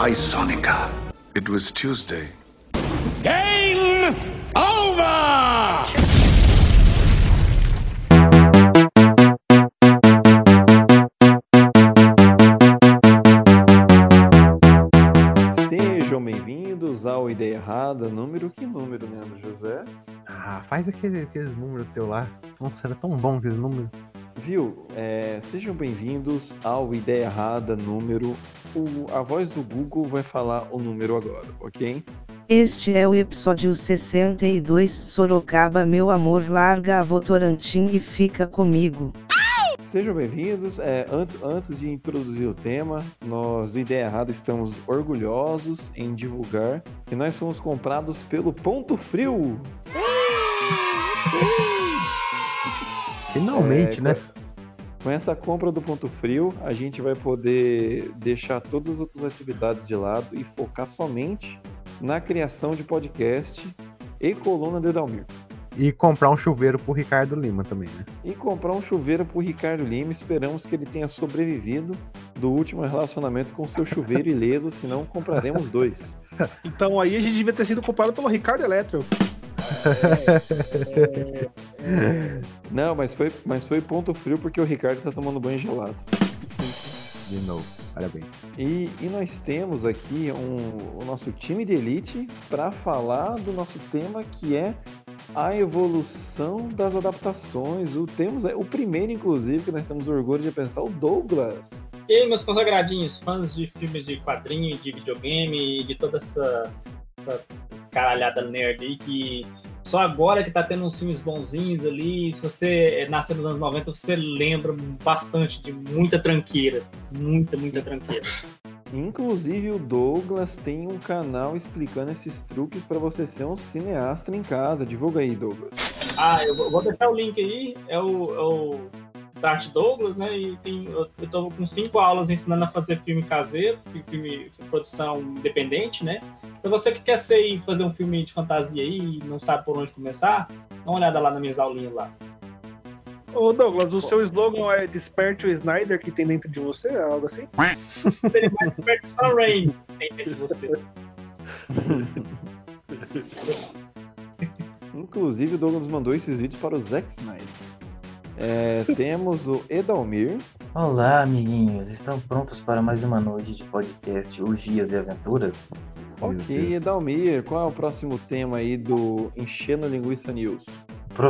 Goodbye, Sonica. It was Tuesday. Game over! Sejam bem-vindos ao Ideia Errada, número que número, Leandro José? Ah, faz aquele- aqueles números teu lá. Nossa, era tão bom aqueles números. Viu? É, sejam bem-vindos ao Ideia Errada, número. O, a voz do Google vai falar o número agora, ok? Este é o episódio 62 Sorocaba Meu amor larga a Votorantim e fica comigo. Sejam bem-vindos. É, antes, antes de introduzir o tema, nós do Ideia Errada estamos orgulhosos em divulgar que nós fomos comprados pelo Ponto Frio. Finalmente, É, né? Com essa compra do Ponto Frio, a gente vai poder deixar todas as outras atividades de lado e focar somente na criação de podcast e coluna de Dalmir. E comprar um chuveiro pro Ricardo Lima também, né? E comprar um chuveiro pro Ricardo Lima. Esperamos que ele tenha sobrevivido do último relacionamento com seu chuveiro ileso, senão compraremos dois. Então aí a gente devia ter sido comprado pelo Ricardo Eletro. Não, mas foi, mas foi ponto frio porque o Ricardo tá tomando banho gelado. De novo. Parabéns. E, e nós temos aqui um, o nosso time de elite para falar do nosso tema que é a evolução das adaptações. O, temos é, o primeiro, inclusive, que nós temos orgulho de apresentar, o Douglas. E aí, meus consagradinhos, fãs de filmes de quadrinho, de videogame e de toda essa, essa caralhada nerd aí que só agora que tá tendo uns filmes bonzinhos ali, se você nasceu nos anos 90, você lembra bastante de muita tranqueira. Muita, muita tranqueira. Inclusive, o Douglas tem um canal explicando esses truques para você ser um cineasta em casa. Divulga aí, Douglas. Ah, eu vou deixar o link aí, é o, é o Dart Douglas, né? E tem, eu, eu tô com cinco aulas ensinando a fazer filme caseiro, filme produção independente, né? Pra você que quer ser e fazer um filme de fantasia aí e não sabe por onde começar, dá uma olhada lá nas minhas aulinhas lá. Ô Douglas, o seu slogan é Desperte o Snyder que tem dentro de você? Algo assim? Seria mais esperto Sam Raimi que tem dentro de você. Inclusive, o Douglas mandou esses vídeos para o Zack Snyder. É, temos o Edalmir. Olá, amiguinhos. Estão prontos para mais uma noite de podcast Urgias e Aventuras? Ok. Edalmir, qual é o próximo tema aí do Enchendo Linguiça News?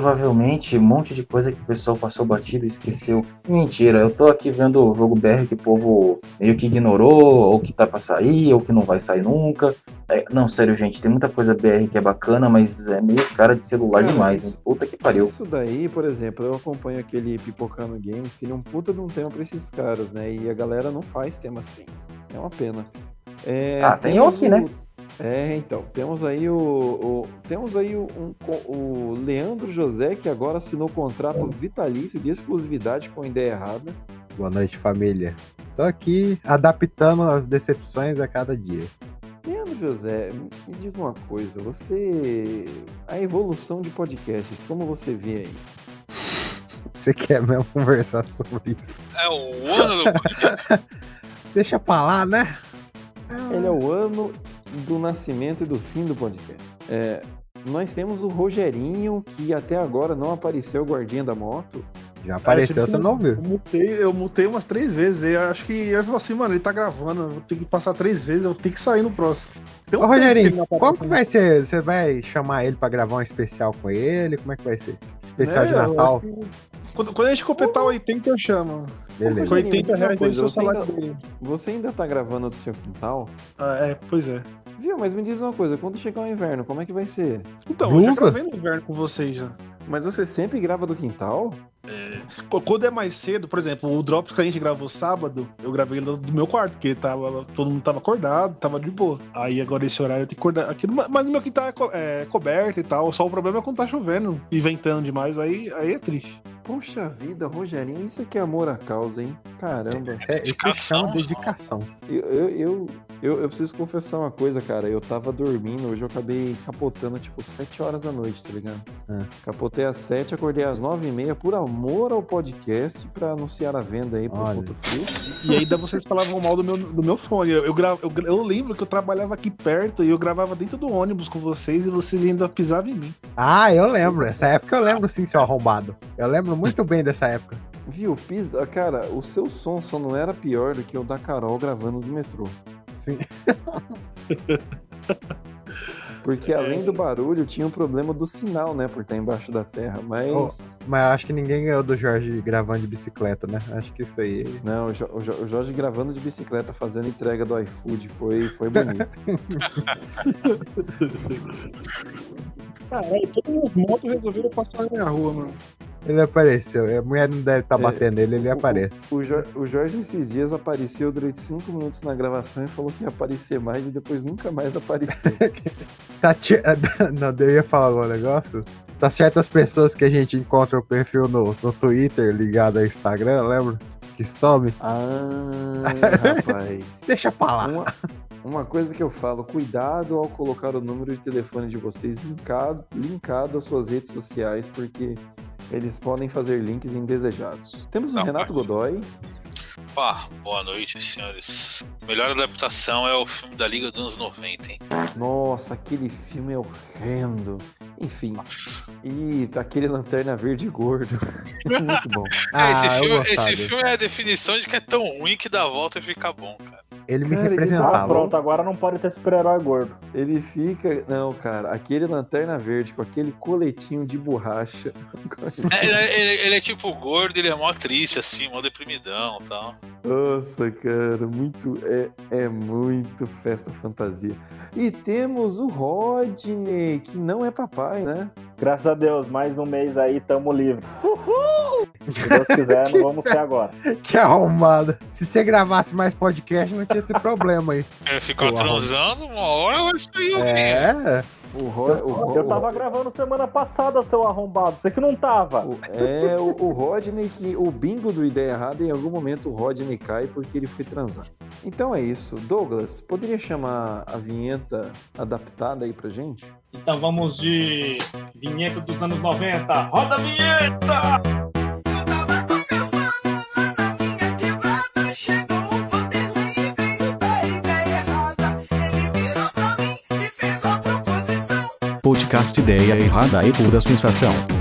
Provavelmente um monte de coisa que o pessoal passou batido e esqueceu. Mentira, eu tô aqui vendo o jogo BR que o povo meio que ignorou, ou que tá pra sair, ou que não vai sair nunca. É, não, sério, gente, tem muita coisa BR que é bacana, mas é meio cara de celular demais, isso- hein? Puta que pariu. Isso daí, por exemplo, eu acompanho aquele Pipocano Games, seria um puta de um tema pra esses caras, né? E a galera não faz tema assim. É uma pena. É, Ah, tem aqui, o- né? É, então, temos aí o, o- temos aí o, um o Leandro José, que agora assinou contrato vitalício de exclusividade com a ideia errada. Boa noite, família. Tô aqui adaptando as decepções a cada dia. Leandro José, me diga uma coisa, você. A evolução de podcasts, como você vê aí? Você quer mesmo conversar sobre isso? É o ano do podcast. Deixa pra lá, né? Ele é o ano do nascimento e do fim do podcast. É, nós temos o Rogerinho, que até agora não apareceu, guardinha da moto. Já apareceu, você não viu? Eu mutei, eu mutei umas três vezes. Eu acho que eu falei assim, mano, ele tá gravando. Eu vou ter que passar três vezes, eu tenho que sair no próximo. Um Ô, ele Rogerinho, como que né? vai ser? Você vai chamar ele pra gravar um especial com ele? Como é que vai ser? Especial de É, eu Natal? acho que Quando, quando a gente completar 80, eu chamo. Beleza. Com Rogerinho, 80 diz uma reais coisa, você ainda-. Você ainda tá gravando do seu quintal? Ah, é, pois é. Viu, mas me diz uma coisa, quando chegar o inverno, como é que vai ser? Então, eu já Blusa? gravei no inverno com vocês já. Mas você sempre grava do quintal? Qu- Quando é mais cedo, por exemplo, o Drops que a gente gravou sábado, eu gravei ele do meu quarto, porque tava, todo mundo tava acordado, tava de boa. Aí agora esse horário eu tenho que acordar. Aqui, mas no meu quintal é, co- é coberto e tal, só o problema é quando tá chovendo e ventando demais, aí, aí é triste. Poxa vida, Rogerinho, isso aqui é amor à causa, hein? Caramba. É, isso Dedicação, não. dedicação. Eu, eu, eu, Eu, eu preciso confessar uma coisa, cara. Eu tava dormindo, hoje eu acabei capotando tipo 7 horas da noite, tá ligado? Ah. Capotei às 7, acordei às 9 e meia por amor ao podcast pra anunciar a venda aí pro Olha. Ponto Frio. E ainda vocês falavam mal do meu, do meu fone. Eu, eu, gra- eu, eu lembro que eu trabalhava aqui perto e eu gravava dentro do ônibus com vocês e vocês ainda pisavam em mim. Ah, eu lembro. Essa época eu lembro sim, seu arrombado. Eu lembro muito bem dessa época. Viu, Pisa, cara, o seu som só não era pior do que o da Carol gravando do metrô. Sim. Porque além do barulho, tinha um problema do sinal, né? Por estar embaixo da terra. Mas. Mas acho que ninguém ganhou do Jorge gravando de bicicleta, né? Acho que isso aí. Não, o, Jo- o Jo- o Jorge gravando de bicicleta fazendo entrega do iFood foi, foi bonito. Caralho, todas as motos resolveram passar na minha rua, mano. Ele apareceu. A mulher não deve estar É, batendo ele, ele o- aparece. O, Jo- o Jorge esses dias apareceu durante cinco minutos na gravação e falou que ia aparecer mais e depois nunca mais apareceu. Tá Não, eu ia falar um negócio. Tá certas pessoas que a gente encontra o perfil no, no Twitter ligado ao Instagram, lembra? Que some. ah, rapaz. Deixa pra lá. Uma, uma coisa que eu falo, cuidado ao colocar o número de telefone de vocês linkado, linkado às suas redes sociais, porque eles podem fazer links indesejados. Temos o Não, Renato pode. Godoy. Pá, boa noite, senhores. Melhor adaptação é o filme da Liga dos anos 90, hein? Nossa, aquele filme é horrendo. Enfim. E tá aquele lanterna verde gordo. Muito bom. Ah, É, esse, eu filme, esse filme é a definição de que é tão ruim que dá a volta e fica bom, cara. Ele me Cara, ele Ah, representava. pronto, agora não pode ter super-herói gordo. Ele fica. Não, cara, aquele lanterna verde com aquele coletinho de borracha. É, ele, ele- ele é tipo gordo, ele é mó triste, assim, mó deprimidão e tal. Nossa, cara, muito. É, é muito festa fantasia. E temos o Rodney, que não é papai, né? Graças a Deus, mais um mês aí, tamo livre. Se Deus quiser, não vamos ser agora. Que arrombado. Se você gravasse mais podcast, não tinha esse problema aí. É, ficar transando, uma hora vai sair o É. O, Ro, o, Ro- Eu tava gravando semana passada, seu arrombado. Você que não tava. o- é o, o Rodney que. O bingo do Ideia Errada, em algum momento o Rodney cai porque ele foi transar. Então é isso. Douglas, poderia chamar a vinheta adaptada aí pra gente? Então vamos de vinheta dos anos 90. Roda a vinheta! Podcast Ideia Errada e Pura Sensação.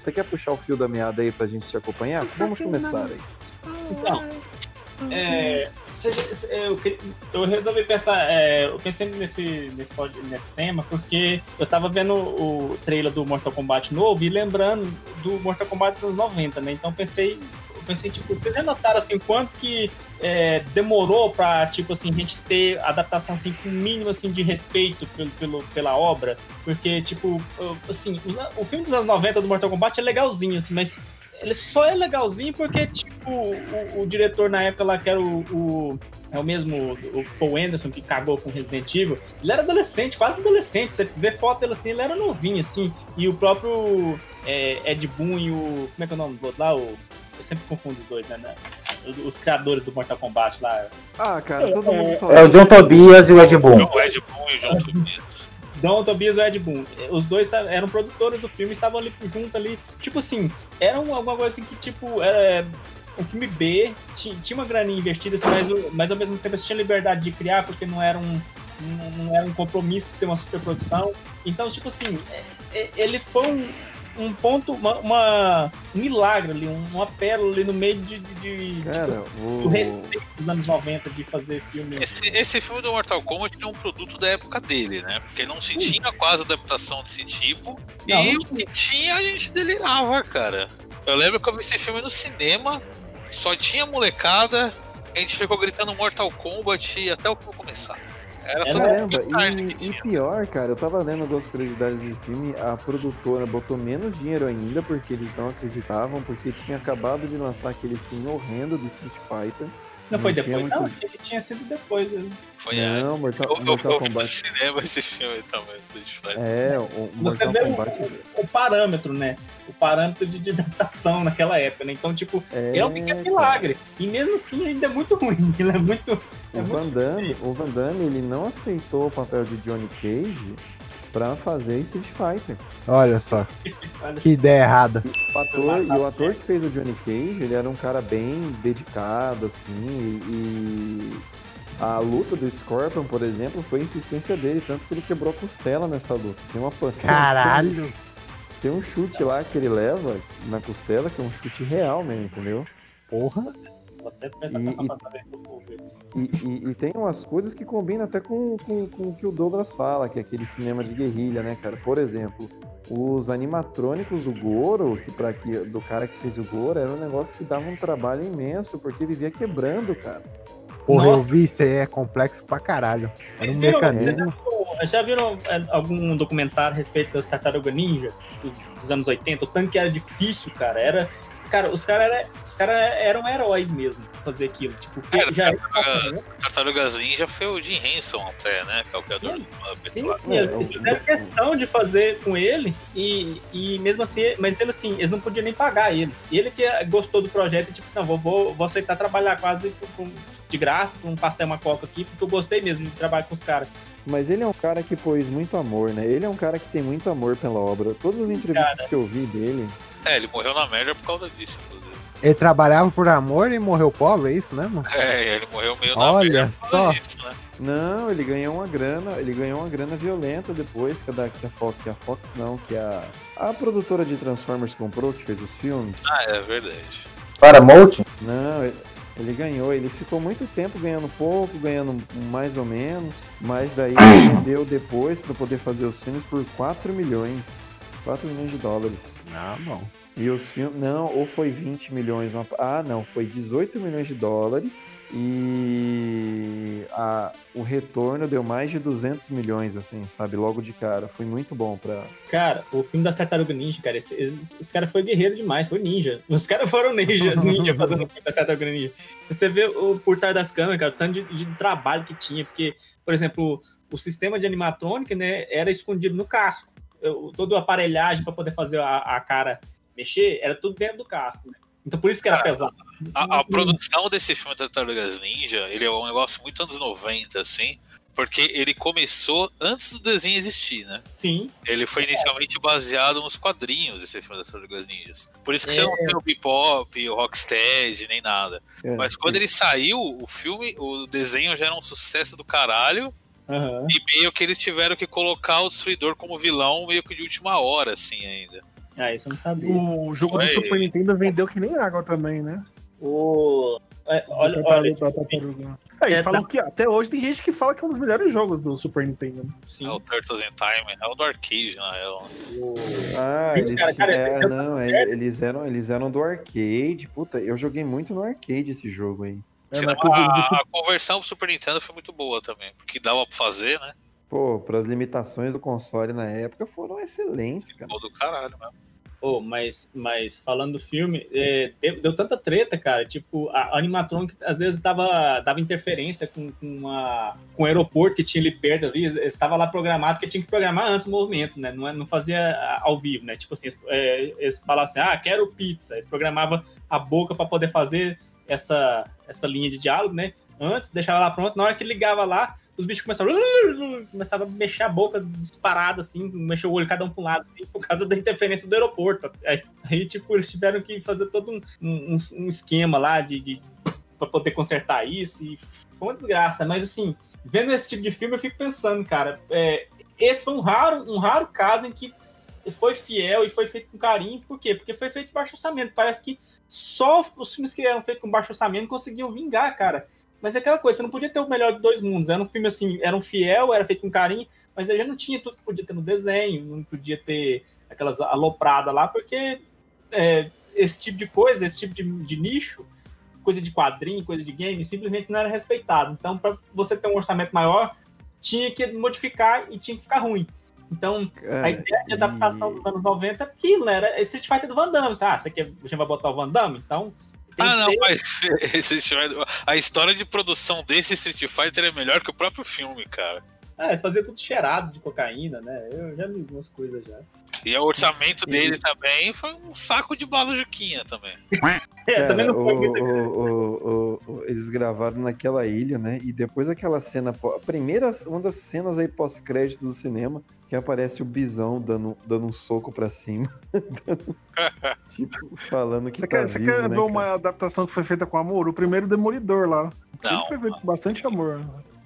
Você quer puxar o fio da meada aí pra gente te acompanhar? Vamos começar aí. Então, é, cê- cê- eu, resolvi pensar, é, eu pensei nesse, nesse, nesse tema porque eu tava vendo o trailer do Mortal Kombat novo e lembrando do Mortal Kombat dos anos 90, né? Então pensei, pensei, tipo, vocês já notaram assim, quanto que é, demorou pra, tipo assim, a gente ter adaptação assim, com o mínimo assim, de respeito pelo, pelo, pela obra? Porque, tipo, assim, an- o filme dos anos 90 do Mortal Kombat é legalzinho, assim, mas ele só é legalzinho porque, tipo, o, o diretor na época lá, que era o, o- É o mesmo, o Paul Anderson, que cagou com Resident Evil. Ele era adolescente, quase adolescente. Você vê foto dele assim, ele era novinho, assim. E o próprio é, Ed Boon e o. Como é que é o nome do outro lá? O, eu sempre confundo os dois, né? né? Os criadores do Mortal Kombat lá. Ah, cara, todo mundo fala. É o John Tobias e o Ed Boon. O Ed Boon e o John Tobias. Don Tobias e o Ed Boon. Os dois eram produtores do filme, estavam ali junto ali. Tipo assim, era um- alguma coisa assim que, tipo, era um filme B, ti- tinha uma graninha investida, assim, mas, o- mas ao mesmo tempo eles tinham liberdade de criar, porque não era um, não, não era um compromisso ser uma superprodução. Então, tipo assim, é- é- ele foi um, um ponto, uma, uma- um milagre ali, um- uma pérola ali no meio de, de, de- tipo Cara, assim, o... do receio dos anos 90 de fazer filme. Esse, esse filme do Mortal Kombat é um produto da época dele, né? Porque não se tinha quase adaptação desse tipo. Não, e não o que tinha, a gente delirava, cara. Eu lembro que eu vi esse filme no cinema, só tinha molecada, a gente ficou gritando Mortal Kombat até o filme começar. Era Caramba, e, e pior, cara, eu tava lendo algumas curiosidades de filme, a produtora botou menos dinheiro ainda porque eles não acreditavam, porque tinha acabado de lançar aquele filme horrendo do Street Fighter. Não foi Não depois, não? muito- Achei que tinha sido depois. né? Foi Não, antes. Mortal, Eu, eu, Mortal eu Kombat. cinema esse filme também. Street Fighter. É, o Você Mortal vê o, Kombat. o, o parâmetro, né? O parâmetro de, de adaptação naquela época, né? Então, tipo, É, é um pequeno milagre. E mesmo assim, ainda é muito ruim. Ele é muito. É O muito Van Damme, o Van Damme, ele não aceitou o papel de Johnny Cage pra fazer Street Fighter. Olha só, Olha, que ideia errada. O ator, e o ator que fez o Johnny Cage, ele era um cara bem dedicado, assim, e a luta do Scorpion, por exemplo, foi insistência dele, tanto que ele quebrou a costela nessa luta. Tem uma pan- Caralho. Tem um chute lá que ele leva na costela, que é um chute real mesmo, entendeu? Porra. E- e- eu. E, e- e tem umas coisas que combinam até com, com, com o que o Douglas fala, que é aquele cinema de guerrilha, né, cara? Por exemplo, os animatrônicos do Goro, que, pra, que do cara que fez o Goro, era um negócio que dava um trabalho imenso, porque vivia quebrando, cara. Porra, eu Nossa. vi, isso aí é complexo pra caralho. Era um Vocês viram, vocês mecanismo. já, já viram é, algum documentário a respeito das Tartaruga Ninja dos, dos anos 80? O tanto que era difícil, cara. Era. Cara, os caras era, os cara eram heróis mesmo pra fazer aquilo. Tipo, Era, já Tartaruga- Tartarugas Ninja foi o Jim Henson até, né? Que é o criador do Sim, lá. sim, eles fizeram questão de fazer com ele e, e mesmo assim, mas ele assim, eles não podiam nem pagar ele. Ele que gostou do projeto tipo assim, não, vou, vou, vou aceitar trabalhar quase com- com- de graça, com um pastel e uma coca aqui, porque eu gostei mesmo de trabalhar com os caras. Mas ele é um cara que pôs muito amor, né? Ele é um cara que tem muito amor pela obra. Todas as entrevistas que eu vi dele, É, ele morreu na merda por causa disso, inclusive. Ele trabalhava por amor e morreu pobre, é isso mesmo? É, ele morreu meio na Olha merda por só. causa disso, né? Não, ele ganhou uma grana, ele ganhou uma grana violenta depois que a, da- que a Fox, que a Fox não, que a, a produtora de Transformers comprou, que fez os filmes. Ah, é verdade. Paramount? Não, ele, ele ganhou, ele ficou muito tempo ganhando pouco, ganhando mais ou menos, mas daí ele vendeu depois pra poder fazer os filmes por 4 milhões. 4 milhões de dólares. Ah, bom. E os filmes. Não, ou foi 20 milhões. uma- Ah, não, foi 18 milhões de dólares. E a, o retorno deu mais de 200 milhões, assim, sabe? Logo de cara. Foi muito bom pra. Cara, o filme da Tartaruga Ninja, cara, esse- esses- os caras foram guerreiro demais, foi ninja. Os caras foram ninja, ninja fazendo o filme da Tartaruga Ninja. Você vê o por trás das câmeras, cara, o tanto de, de trabalho que tinha, porque, por exemplo, o sistema de animatrônica, né, era escondido no casco. Eu- toda a aparelhagem para poder fazer a, a cara mexer era tudo dentro do casco, né? Então por isso que era Cara, pesado. A, a produção desse filme Tartarugas Ninja, ele é um negócio muito anos 90, assim, porque ele começou antes do desenho existir, né? Sim. Ele foi inicialmente baseado nos quadrinhos desse filme das Tartarugas Ninjas. Por isso que É. você não tem o Bebop, o Rocksteady, nem nada. É, Mas quando ele saiu, o filme, o desenho já era um sucesso do caralho. Aham. E meio que eles tiveram que colocar o Destruidor como vilão meio que de última hora, assim, ainda. Ah, isso eu não sabia. O jogo do Foi. Super Nintendo vendeu que nem água também, né? O... é, olha, olha, tartaruga- da tartaruga. É, e É, falam que até hoje tem gente que fala que é um dos melhores jogos do Super Nintendo. né? sim. É o Turtles in Time, é o do arcade, na real. o- Ah, eles, cara, cara, é, não, é, eles, eram, eles eram do arcade. Puta, eu joguei muito no arcade esse jogo aí. É, a, a conversão pro Super Nintendo foi muito boa também, porque dava pra fazer, né? Pô, pras limitações do console na época foram excelentes, cara. Ficou do caralho mesmo. Oh, mas, mas falando do filme, é, deu, deu tanta treta, cara. Tipo, a animatronic às vezes dava, dava interferência com, com, uma, com o aeroporto que tinha ali perto ali. Estava lá programado, porque tinha que programar antes o movimento, né? Não, é- não fazia ao vivo, né? Tipo assim, eles, é, eles falavam assim, ah, quero pizza. Eles programavam a boca para poder fazer essa, essa linha de diálogo, né? Antes, deixava lá pronto. Na hora que ligava lá, os bichos começavam, começava a mexer a boca disparada, assim, mexer o olho cada um para um lado, assim, por causa da interferência do aeroporto. Aí, aí, tipo, eles tiveram que fazer todo um, um, um esquema lá de, de para poder consertar isso e foi uma desgraça. Mas assim, vendo esse tipo de filme, eu fico pensando, cara, é, esse foi um raro, um raro caso em que foi fiel e foi feito com carinho. Por quê? Porque foi feito baixo orçamento. Parece que só os filmes que eram feitos com baixo orçamento conseguiam vingar, cara. Mas é aquela coisa, você não podia ter o melhor de dois mundos. Era um filme assim, era um fiel, era feito com carinho, mas ele já não tinha tudo que podia ter no desenho, não podia ter aquelas alopradas lá, porque é, esse tipo de coisa, esse tipo de, de, nicho, coisa de quadrinho, coisa de game, simplesmente não era respeitado. Então, para você ter um orçamento maior, tinha que modificar e tinha que ficar ruim. Então, Cara, a ideia de adaptação e- dos anos 90 é aquilo, né? Era Street Fighter do Van Damme. Ah, você quer, a gente vai botar o Van Damme? Então, tem Ah, não, ser... mas esse Street Fighter- a história de produção desse Street Fighter é melhor que o próprio filme, cara. Ah, eles faziam tudo cheirado de cocaína, né? Eu já vi umas coisas já. E o orçamento dele também foi um saco de bala Juquinha também. É, Cara, também não foi o- muito... o- o- o- eles gravaram naquela ilha, né? E depois aquela cena, a primeira, uma das cenas aí pós-crédito do cinema, que aparece o Bisão dando, dando um soco pra cima. Dando- tipo, falando que Você tá quer, você vivo, quer né, ver cara? uma adaptação que foi feita com amor? O primeiro Demolidor lá. Não. foi feito com bastante amor.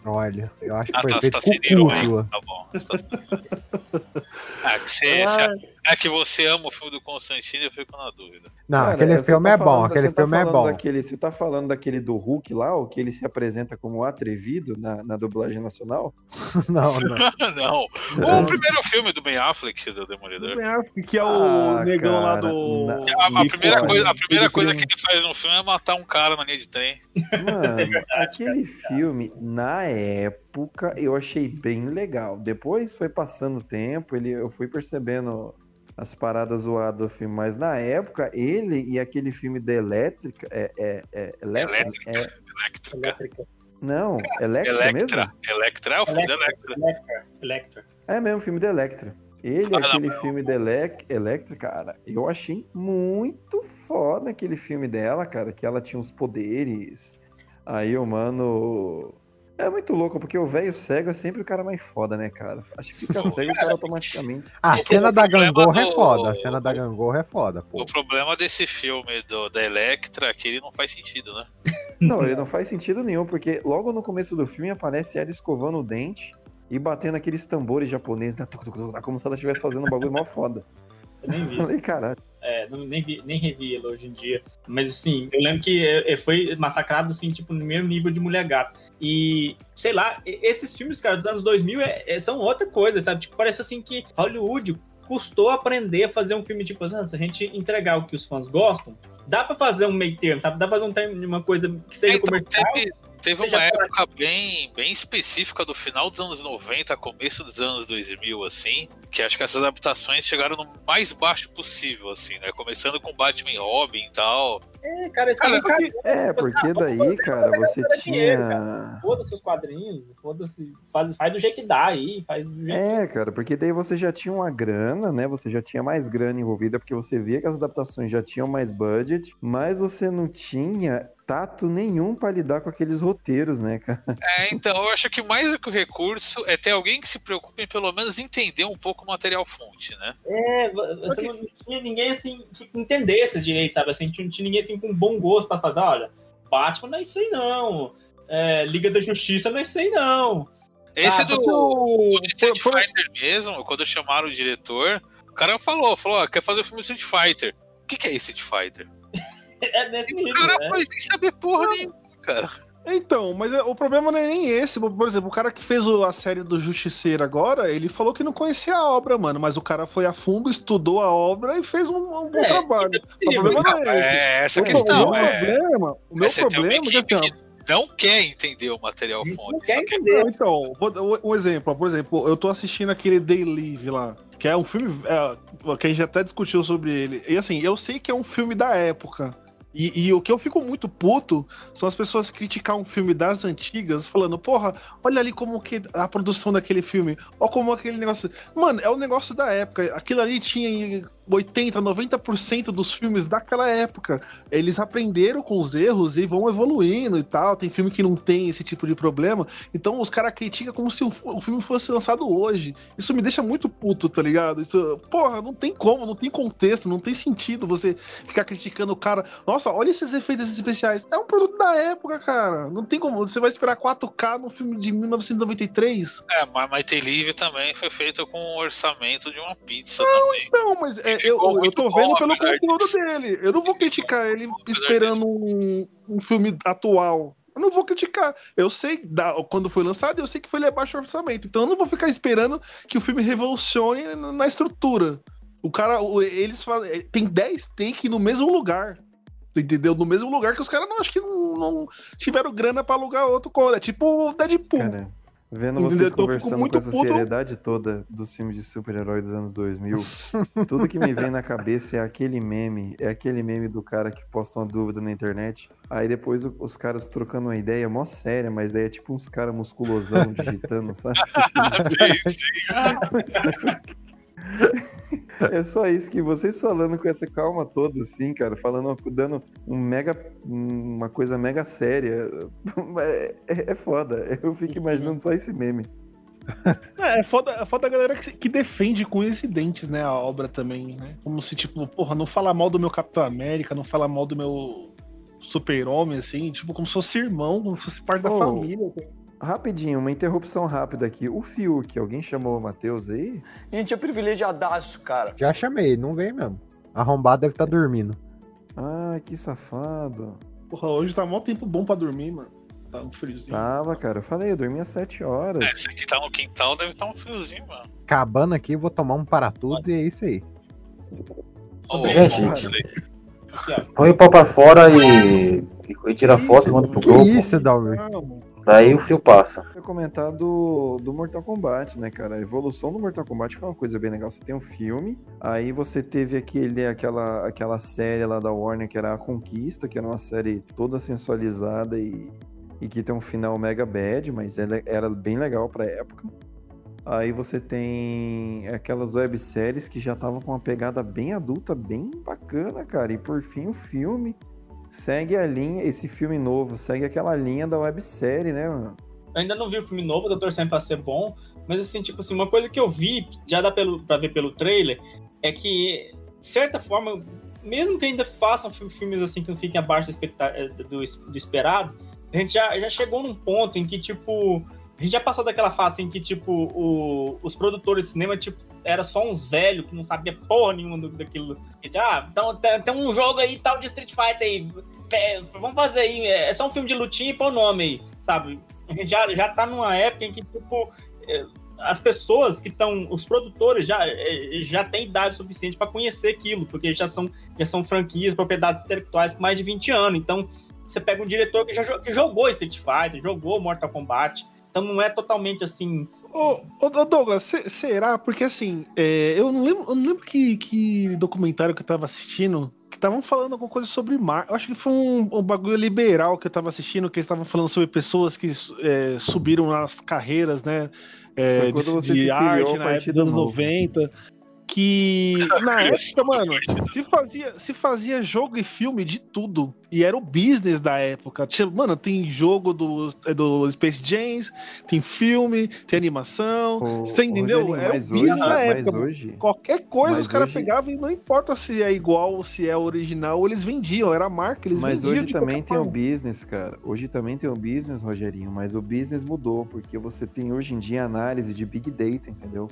Olha, eu acho que Ah, foi tá, você feito tá com cúpula. Tá bom. Você tá- Ah, que você, Ah. você- é que você ama o filme do Constantino, eu fico na dúvida. Não, Cara, aquele você filme tá é bom, aquele você tá filme é falando bom. Daquele, você tá falando daquele do Hulk lá, o que ele se apresenta como atrevido na, na dublagem nacional? Não, não. não. É. O primeiro filme do Ben Affleck, do Demolidor. Ben Affleck, Que é o Ah, negão lá cara, do. na- A, a primeira, coisa, a primeira coisa filme- que ele faz no filme é matar um cara na linha de trem. Mano, aquele filme, na época, eu achei bem legal. Depois foi passando o tempo, ele, eu fui percebendo as paradas zoadas do filme, mas na época, ele e aquele filme da Elétrica. É, é, é, Elétrica? Elétrica. é-. Elétrica. não, Electra, Electra. mesmo? Electra é o filme da Electra. Electra. Electra. É mesmo, filme da Electra. Ele, Ah, não, aquele mas- filme da Elec Electra, cara, eu achei muito foda aquele filme dela, cara, que ela tinha os poderes. Aí o mano. É muito louco, porque o velho cego é sempre o cara mais foda, né, cara? Acho que fica cego o cara automaticamente. A O cena da gangorra é do- foda. A cena da gangorra é foda, pô. O problema desse filme do, da Electra é que ele não faz sentido, né? Não, ele não faz sentido nenhum, porque logo no começo do filme aparece ela escovando o dente e batendo aqueles tambores japoneses, né? como se ela estivesse fazendo um bagulho mó foda. Eu nem vi falei, caralho. É, nem, vi, nem revi ele hoje em dia. Mas assim, eu lembro que é, é, foi massacrado assim, tipo, no mesmo nível de mulher gato. E, sei lá, esses filmes, cara, dos anos 2000 é- é- são outra coisa, sabe? Tipo, parece assim que Hollywood custou aprender a fazer um filme tipo, ah, se a gente entregar o que os fãs gostam, dá pra fazer um meio termo, sabe? Dá pra fazer um termo, uma coisa que seja Então, comercial. teve, teve uma época bem, bem específica do final dos anos 90, começo dos anos 2000, assim, que acho que essas adaptações chegaram no mais baixo possível, assim, né? Começando com Batman Robin e tal. É, cara, esse Cara, cara, É, porque daí, cara, você dinheiro, tinha. foda-se os quadrinhos, foda-se, faz, faz do jeito que dá aí, faz do jeito É, cara, porque daí você já tinha uma grana, né? Você já tinha mais grana envolvida, porque você via que as adaptações já tinham mais budget, mas você não tinha tato nenhum pra lidar com aqueles roteiros, né, cara? É, então, eu acho que mais do que o recurso é ter alguém que se preocupe em pelo menos entender um pouco o material fonte, né? É, você não tinha ninguém assim que entendesse esse direito, sabe? Assim, não tinha ninguém assim com bom gosto pra fazer, olha, Batman não é isso aí não. É, Liga da Justiça não é isso aí não. Esse Ah, do, porque o- do Street por- Fighter mesmo, quando chamaram o diretor, o cara falou, falou, ó, quer fazer o filme Street Fighter. O que, que é esse Street Fighter? É nesse O nível, cara né? pode nem saber porra nenhuma, cara. Então, mas é- o problema não é nem esse. Por exemplo, o cara que fez a série do Justiceiro agora, ele falou que não conhecia a obra, mano. Mas o cara foi a fundo, estudou a obra e fez um, um bom É, trabalho. O problema não é esse. É essa a O questão. meu É, problema, o meu é você problema é que assim, que não quer entender o material Não fonte. Só quer... entender. Não, então, um exemplo. ó. Por exemplo, eu tô assistindo aquele Day Live lá, que é um filme é, que a gente até discutiu sobre ele. E assim, eu sei que é um filme da época. E, e o que eu fico muito puto são as pessoas criticar um filme das antigas, falando, porra, olha ali como que a produção daquele filme, ó como aquele negócio. Mano, é o negócio da época. Aquilo ali tinha 80, 90% dos filmes daquela época. Eles aprenderam com os erros e vão evoluindo e tal. Tem filme que não tem esse tipo de problema. Então os caras criticam como se o, filme fosse lançado hoje. Isso me deixa muito puto, tá ligado? Isso, porra, não tem como, não tem contexto, não tem sentido você ficar criticando o cara. Nossa, olha esses efeitos especiais. É um produto da época, cara. Não tem como. Você vai esperar 4K num filme de 1993? É, mas Mighty Live também foi feito com o orçamento de uma pizza também. Não, mas é, eu, eu tô bom, vendo pelo conteúdo dele. Eu não vou criticar ele esperando um, um filme atual. Eu não vou criticar. Eu sei da, quando foi lançado, eu sei que foi ele é baixo orçamento. Então eu não vou ficar esperando que o filme revolucione na estrutura. O cara, eles fazem. Tem 10 takes no mesmo lugar. Entendeu? No mesmo lugar que os caras não acho que não, não tiveram grana pra alugar outro código. É tipo o Deadpool. Cara, Vendo vocês eu fico conversando com essa puto. seriedade toda dos filmes de super-herói dos anos 2000, tudo que me vem na cabeça é aquele meme, é aquele meme do cara que posta uma dúvida na internet, aí depois os caras trocando uma ideia mó séria, mas daí é tipo uns caras musculosão digitando, sabe? Sim, sim. É só isso que vocês falando com essa calma toda, assim, cara, falando, dando um mega, uma coisa mega séria, é, é é foda. Eu fico imaginando só esse meme. É, é foda, é foda a galera que, que defende com dentes, né, a obra também, né? Como se, tipo, porra, não fala mal do meu Capitão América, não fala mal do meu super-homem, assim, tipo, como se fosse irmão, como se fosse parte da Oh. família. Rapidinho, uma interrupção rápida aqui. O Fiuk, alguém chamou o Matheus aí? Gente, é privilegiadaço, cara. Já chamei, não vem mesmo. Arrombado deve estar dormindo. Ah, que safado. Porra, hoje tá mó tempo bom pra dormir, mano. Tá um friozinho. Tava, cara, eu falei, eu dormi às 7 horas. É, esse aqui tá no quintal, deve estar um friozinho, mano. Acabando aqui, vou tomar um para tudo e é isso aí. Ô, Gente, Põe o pau pra fora e, e, tira foto e manda pro Que grupo. isso, Dalmer? Daí o fio passa. Eu comentar do, do Mortal Kombat, né, cara? A evolução do Mortal Kombat foi uma coisa bem legal. Você tem um filme, aí você teve aquele, aquela, aquela série lá da Warner que era A Conquista, que era uma série toda sensualizada e, e que tem um final mega bad, mas ela era bem legal pra época. Aí você tem aquelas webséries que já estavam com uma pegada bem adulta, bem bacana, cara. E por fim o filme segue a linha, esse filme novo, segue aquela linha da websérie, né, mano? Eu ainda não vi o filme novo, tô torcendo pra ser bom, mas assim, tipo assim, uma coisa que eu vi, já dá pelo, pra ver pelo trailer, é que, de certa forma, mesmo que ainda façam fi- filmes assim que não fiquem abaixo do, eh, do, es- do esperado, a gente já, já chegou num ponto em que, tipo, a gente já passou daquela fase em que, tipo, o- os produtores de cinema, tipo, era só uns velhos que não sabia porra nenhuma do, daquilo. E, ah, então tem, tem um jogo aí tal de Street Fighter aí. é, vamos fazer aí, é só um filme de lutinha e pôr o nome aí, sabe? A gente já, já tá numa época em que, tipo, é, as pessoas que estão, os produtores já, é, já têm idade suficiente para conhecer aquilo, porque já são, já são franquias, propriedades intelectuais com mais de 20 anos. Então, você pega um diretor que já jo- que jogou Street Fighter, jogou Mortal Kombat, então não é totalmente assim. Ô, ô, ô, Douglas, se- será? Porque assim, é, eu não lembro, eu não lembro que, que documentário que eu tava assistindo que estavam falando alguma coisa sobre mar. Eu acho que foi um, um bagulho liberal que eu tava assistindo, que eles estavam falando sobre pessoas que é, subiram nas carreiras, né? é, de, de arte na época dos anos Novo. 90. Que na época, mano, se fazia, se fazia jogo e filme de tudo. E era o business da época. Tinha- Mano, tem jogo do, do Space Jams, tem filme, tem animação. Ô, você entendeu? Era o mas business hoje- da mas época. hoje- Qualquer coisa mas os caras hoje- pegavam e não importa se é igual, se é original, eles vendiam. Era a marca, eles Mas vendiam. hoje de também tem o forma. business, cara. Hoje também tem o business, Rogerinho, mas o business mudou, porque você tem hoje em dia análise de Big Data, entendeu?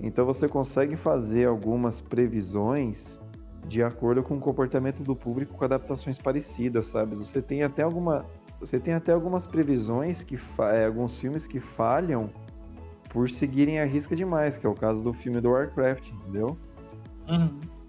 Então você consegue fazer algumas previsões de acordo com o comportamento do público com adaptações parecidas, sabe? Você tem até alguma. Você tem até algumas previsões que fa- é, alguns filmes que falham por seguirem a risca demais, que é o caso do filme do Warcraft, entendeu?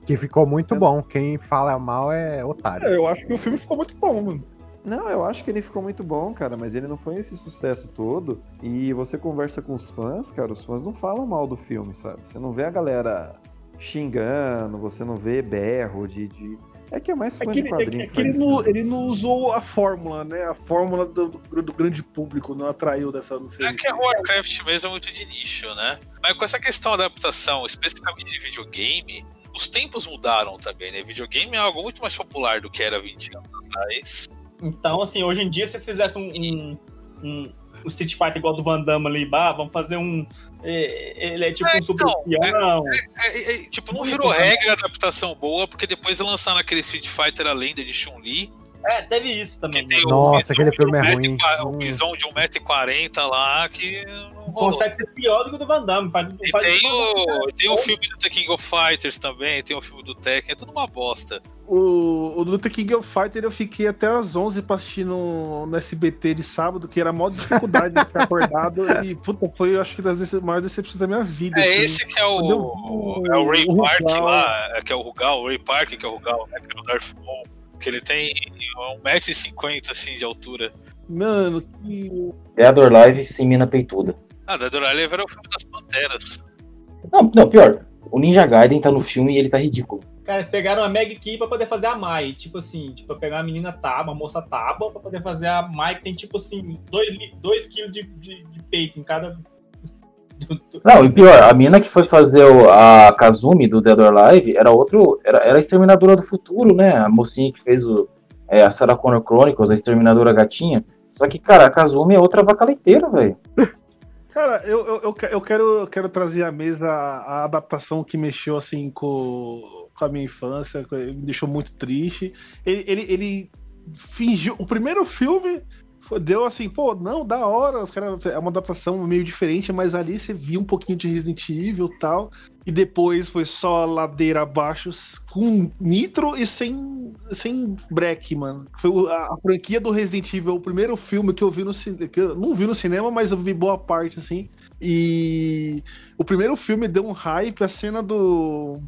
Que ficou muito bom. Quem fala mal é otário. É, eu acho que o filme ficou muito bom, mano. Não, eu acho que ele ficou muito bom, cara, mas ele não foi esse sucesso todo. E você conversa com os fãs, cara, os fãs não falam mal do filme, sabe? Você não vê a galera xingando, você não vê berro de. de... É que é mais É fã que, de ele, é quadrinho. que- é que ele, não, né? ele não usou a fórmula, né? A fórmula do, do- do grande público não atraiu dessa. Não sei É que a Warcraft mesmo é muito de nicho, né? Mas com essa questão da adaptação, especificamente de videogame, os tempos mudaram também, né? Videogame é algo muito mais popular do que era 20 anos atrás. Então, assim, hoje em dia, se vocês fizessem um, um, um, um Street Fighter igual do Van Damme ali, bah, vamos fazer um. é, ele é tipo um super espião. É, é, tipo, não virou regra a adaptação boa, porque depois lançaram aquele Street Fighter A Lenda de Chun-Li. É, teve isso também. O Nossa, aquele filme é um ruim. O visão de 1,40m lá que. Consegue ser pior do que o do Van Damme. Faz, E faz tem o, tem o filme do The King of Fighters também, tem o filme do Tekken, é tudo uma bosta. O, o do The King of Fighter eu fiquei até às 11 pra assistir no, no SBT de sábado, que era a maior dificuldade de ficar acordado. E, puta, foi, eu acho que das dece- maiores decepções da minha vida. É assim. esse que é eu o, vi é o Ray o Park Rugal- lá, é que é o Rugal, o Ray Park que é o Rugal, né, que é o Darth Maul, que ele tem 1,50m assim de altura. Mano, que. Dead or Alive sem mina peituda. Ah, Dead or Alive era o filme das Panteras. Não, não, pior. O Ninja Gaiden tá no filme e ele tá ridículo. Cara, eles pegaram a Meg Key pra poder fazer a Mai. Tipo assim, tipo, pegar a menina tábua, a moça tábua, pra poder fazer a Mai que tem, tipo assim, 2 kg de, de, de peito em cada. Não, e pior, a mina que foi fazer o- a Kazumi do Dead or Alive era outro. Era, era a Exterminadora do Futuro, né? A mocinha que fez o, é, a Sarah Connor Chronicles, a Exterminadora Gatinha. Só que, cara, a Kazumi é outra vaca leiteira, velho. Cara, eu, eu, eu, eu quero, eu quero trazer à mesa a, a adaptação que mexeu assim com, com a minha infância, me deixou muito triste. Ele, ele, ele fingiu. O primeiro filme deu assim, pô, não, da hora, os caras. É uma adaptação meio diferente, mas ali você viu um pouquinho de Resident Evil e tal. E depois foi só ladeira abaixo com nitro e sem, sem break, mano. Foi a, a franquia do Resident Evil, o primeiro filme que eu vi no cinema. Não vi no cinema, mas eu vi boa parte, assim. E o primeiro filme deu um hype, a cena do.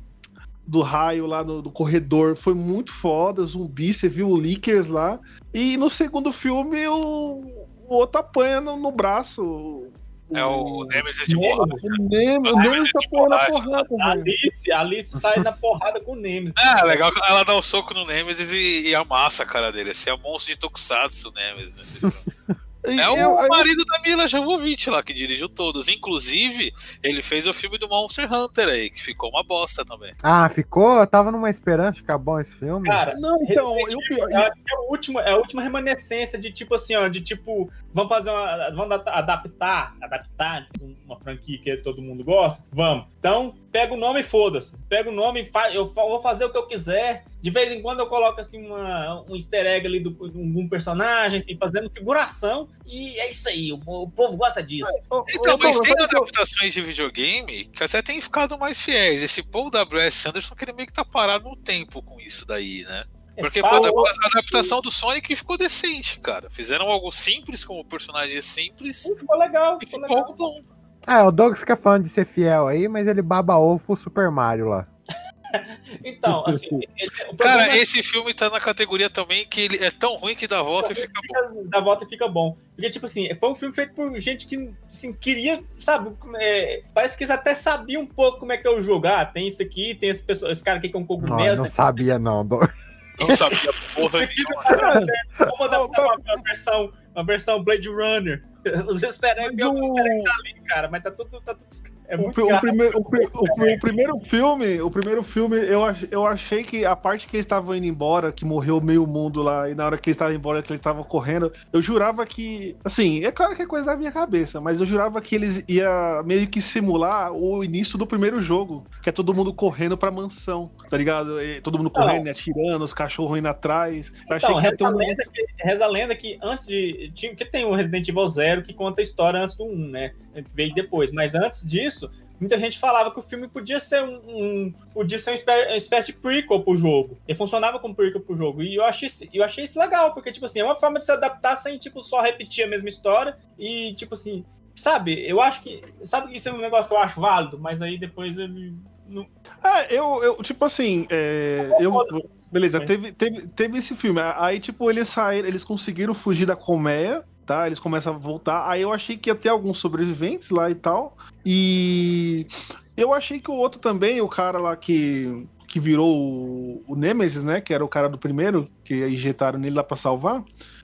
Do raio lá no, do corredor foi muito foda, zumbi, você viu o Lickers lá. E no segundo filme o, o outro apanha no, no braço. É o Nemesis de. Nemesis, o Nemesis tá porra na porrada, A. Alice, a Alice sai na porrada com o Nemesis. Ah, legal que ela dá o soco no Nemesis e, e amassa a cara dele. Esse é o monstro de Tokusatsu, o Nemesis. nesse filme. É o Eu- eu- marido da Mila Jovovich lá, que dirigiu todos. Inclusive, ele fez o filme do Monster Hunter aí, que ficou uma bosta também. Ah, ficou? Eu tava numa esperança de ficar bom esse filme. Cara, Não, então, eu- Evil, eu acho que é, o último, é a última remanescência de tipo assim, ó, de tipo, vamos fazer uma. Vamos ad- adaptar, adaptar uma franquia que todo mundo gosta? Vamos. Então, pega o nome e foda-se. Pega o nome e fa- eu fa- vou fazer o que eu quiser. De vez em quando eu coloco assim uma, um easter egg ali do, de um personagem, assim, fazendo figuração. E é isso aí, o, o povo gosta disso. Então, mas tem adaptações de videogame que até tem ficado mais fiéis. Esse Paul W.S. Anderson, que ele meio que tá parado no tempo com isso daí, né? Porque pô, a adapta- a adaptação do Sonic ficou decente, cara. Fizeram algo simples, com o personagem simples, Ficou legal, e ficou ficou legal. algo bom. Ah, o Doug fica falando de ser fiel aí, mas ele baba ovo pro Super Mario lá. Então, assim, esse- Cara, problema- esse filme tá na categoria também que ele é tão ruim que dá volta e fica bom. da volta e fica bom. Porque, tipo assim, foi um filme feito por gente que, assim, queria, sabe, é, parece que eles até sabiam um pouco como é que é o jogo. Ah, tem isso aqui, tem esse, pessoa, esse cara aqui que é um Não, cogumelo. não esse- sabia não, Doug. Não sabia porra nenhuma. vai dar certo. Vamos adaptar uma, uma versão, uma versão Blade Runner. Os easter eggs, Mas os o- easter eggs tá ali, cara, mas tá tudo, tá tudo é O, primeiro, o, pri- o pri- o primeiro filme, o primeiro filme, eu, ach- eu achei que a parte que eles estavam indo embora, que morreu meio mundo lá, e na hora que eles estavam embora, que eles estavam correndo, eu jurava que. Assim, é claro que é coisa da minha cabeça, mas eu jurava que eles ia meio que simular o início do primeiro jogo, que é todo mundo correndo pra mansão, tá ligado? E todo mundo correndo, e atirando, os cachorros indo atrás. Eu achei Então, que ia reza um. lenda que, reza a lenda que antes de. Tinha, que tem o Resident Evil Zero que conta a história antes do 1, né? Que veio depois. Mas antes disso, muita gente falava que o filme podia ser um. um- podia ser uma espé- uma espécie de prequel pro jogo. Ele funcionava como prequel pro jogo. E eu achei, isso- eu achei isso legal, porque, tipo assim, é uma forma de se adaptar sem, tipo, só repetir a mesma história. E, tipo assim, sabe, eu acho que. Sabe que isso é um negócio que eu acho válido, mas aí depois ele. Não, Ah, eu, eu tipo assim, é, eu, Foda-se. beleza, teve, teve, teve esse filme. Aí, tipo, eles saíram, eles conseguiram fugir da colmeia, Eles começam a voltar. Aí eu achei que ia ter alguns sobreviventes lá e tal. E eu achei que o outro também, o cara lá que, que virou o, o Nemesis, né? Que era o cara do primeiro, que injetaram nele lá pra salvar.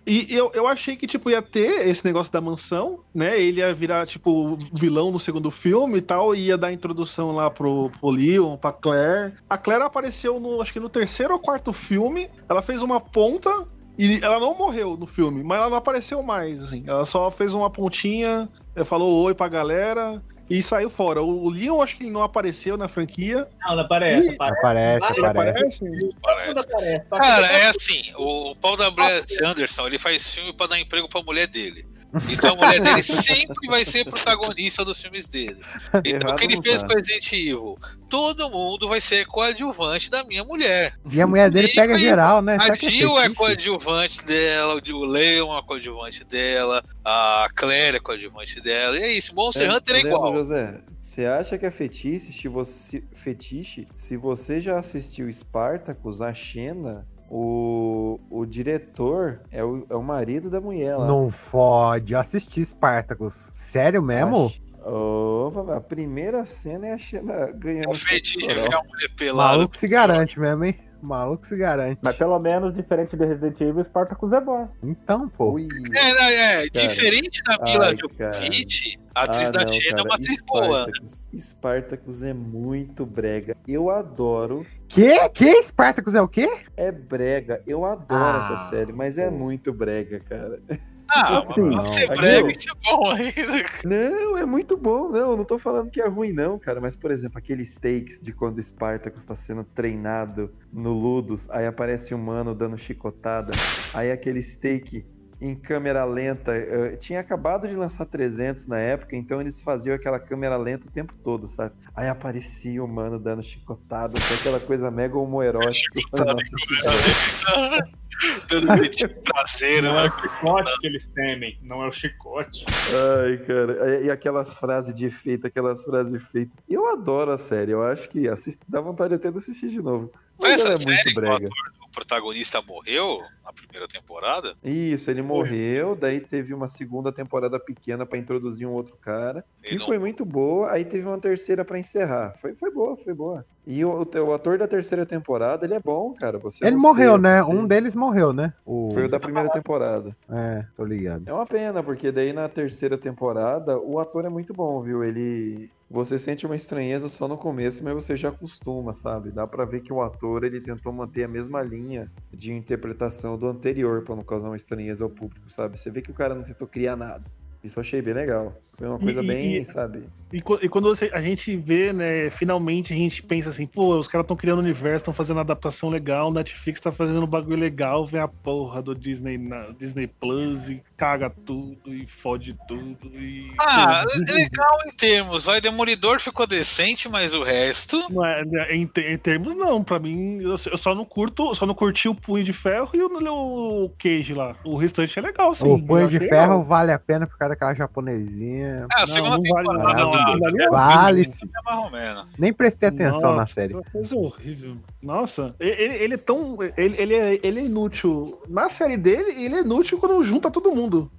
E eu, eu achei que, tipo, ia ter esse negócio da mansão, né? Ele ia virar, tipo, vilão no segundo filme e tal, e ia dar introdução lá pro, pro Leon, pra Claire. A Claire apareceu no, acho que no terceiro ou quarto filme. Ela fez uma ponta e ela não morreu no filme, mas ela não apareceu mais, assim. Ela só fez uma pontinha, eh, falou oi pra galera e saiu fora. O, Leon, acho que ele não apareceu na franquia. não, não aparece, aparece. Aparece, Ah, aparece. Aparece. Que Cara, é assim, o Paul W.S. Anderson, ele faz filme pra dar emprego pra mulher dele. Então a mulher dele sempre vai ser protagonista dos filmes dele. Então o que ele Errado fez com tá. Resident Evil? Todo mundo vai ser coadjuvante da minha mulher. E a mulher dele E pega aí, geral, né? A é Jill é coadjuvante dela, o Leon é coadjuvante dela, a Claire é coadjuvante dela. E é isso, Monster Hunter é igual. José, você acha que é fetiche se você, fetiche se você já assistiu Spartacus, a Xena O, o diretor é o, é o marido da mulher lá. Não fode. Eu assisti Spartacus. Sério mesmo? Opa, a primeira cena é a Xena ganhando. O Fred testosterona. ver a mulher pelada. Maluco se garante mesmo, hein? Maluco se garante. Mas pelo menos, diferente do Resident Evil, Spartacus é bom. Então, pô. Ui. É, não, é, Cara. diferente da Mila Jovovich, a atriz Ah, da Xena é uma atriz boa. né? Spartacus. Spartacus é muito brega. Eu adoro. Que? Que? Spartacus é o quê? É brega. Eu adoro Ah, essa série, mas é pô. muito brega, cara. Ah, Assim, não. você brega, isso é bom ainda. Não, é muito bom. Não, não tô falando que é ruim, não, cara. Mas, por exemplo, aqueles takes de quando o Spartacus tá sendo treinado no Ludus, aí aparece um mano dando chicotada, aí aquele take em câmera lenta. eh, tinha acabado de lançar 300 na época, então eles faziam aquela câmera lenta o tempo todo, sabe? Aí aparecia o mano dando chicotada, aquela coisa mega homoerótica. Eu Nossa, gritinho prazeiro, Não é né? o chicote que eles temem, não é o chicote. Ai, cara. E- aquelas frases de efeito, aquelas frases feitas. Eu adoro a série. Eu acho que assist... dá vontade até de assistir de novo. Foi Mas essa é série muito que o brega. ator, o protagonista morreu na primeira temporada? Isso, ele morreu, daí teve uma segunda temporada pequena pra introduzir um outro cara. Ele E não- foi muito boa, aí teve uma terceira pra encerrar. Foi, foi boa, foi boa. E o, o, o ator da terceira temporada, ele é bom, cara. Você Ele você- morreu, né? você- Um deles morreu, né? O... Foi o da primeira temporada. É, tô ligado. É uma pena, porque daí na terceira temporada o ator é muito bom, viu? Ele. Você sente uma estranheza só no começo, mas você já acostuma, sabe? Dá pra ver que o ator ele tentou manter a mesma linha de interpretação do anterior pra não causar uma estranheza ao público, sabe? Você vê que o cara não tentou criar nada. Isso eu achei bem legal. Foi uma coisa E- bem, e- sabe? E, e quando você- a gente vê, né, finalmente a gente pensa assim, pô, os caras estão criando um universo, estão fazendo adaptação legal, Netflix tá fazendo um bagulho legal, vem a porra do Disney, na, Disney Plus e caga tudo e fode tudo e. Ah, é legal em termos. Vai, Demolidor ficou decente, mas o resto. Não é- né, em, em termos, não. Pra mim, eu, eu só não curto, só não curti o Punho de Ferro e o, o Cage lá. O restante é legal, sim. o Punho de Ferro legal. vale a pena por causa daquela japonesinha. Ah, a Não, segunda não vale temporada nada. da- Aquilo ali é é. Nem prestei atenção na Nossa, série. coisa horrível. Nossa, ele, ele é tão. Ele, ele, é, ele é inútil. Na série dele, ele é inútil quando junta todo mundo.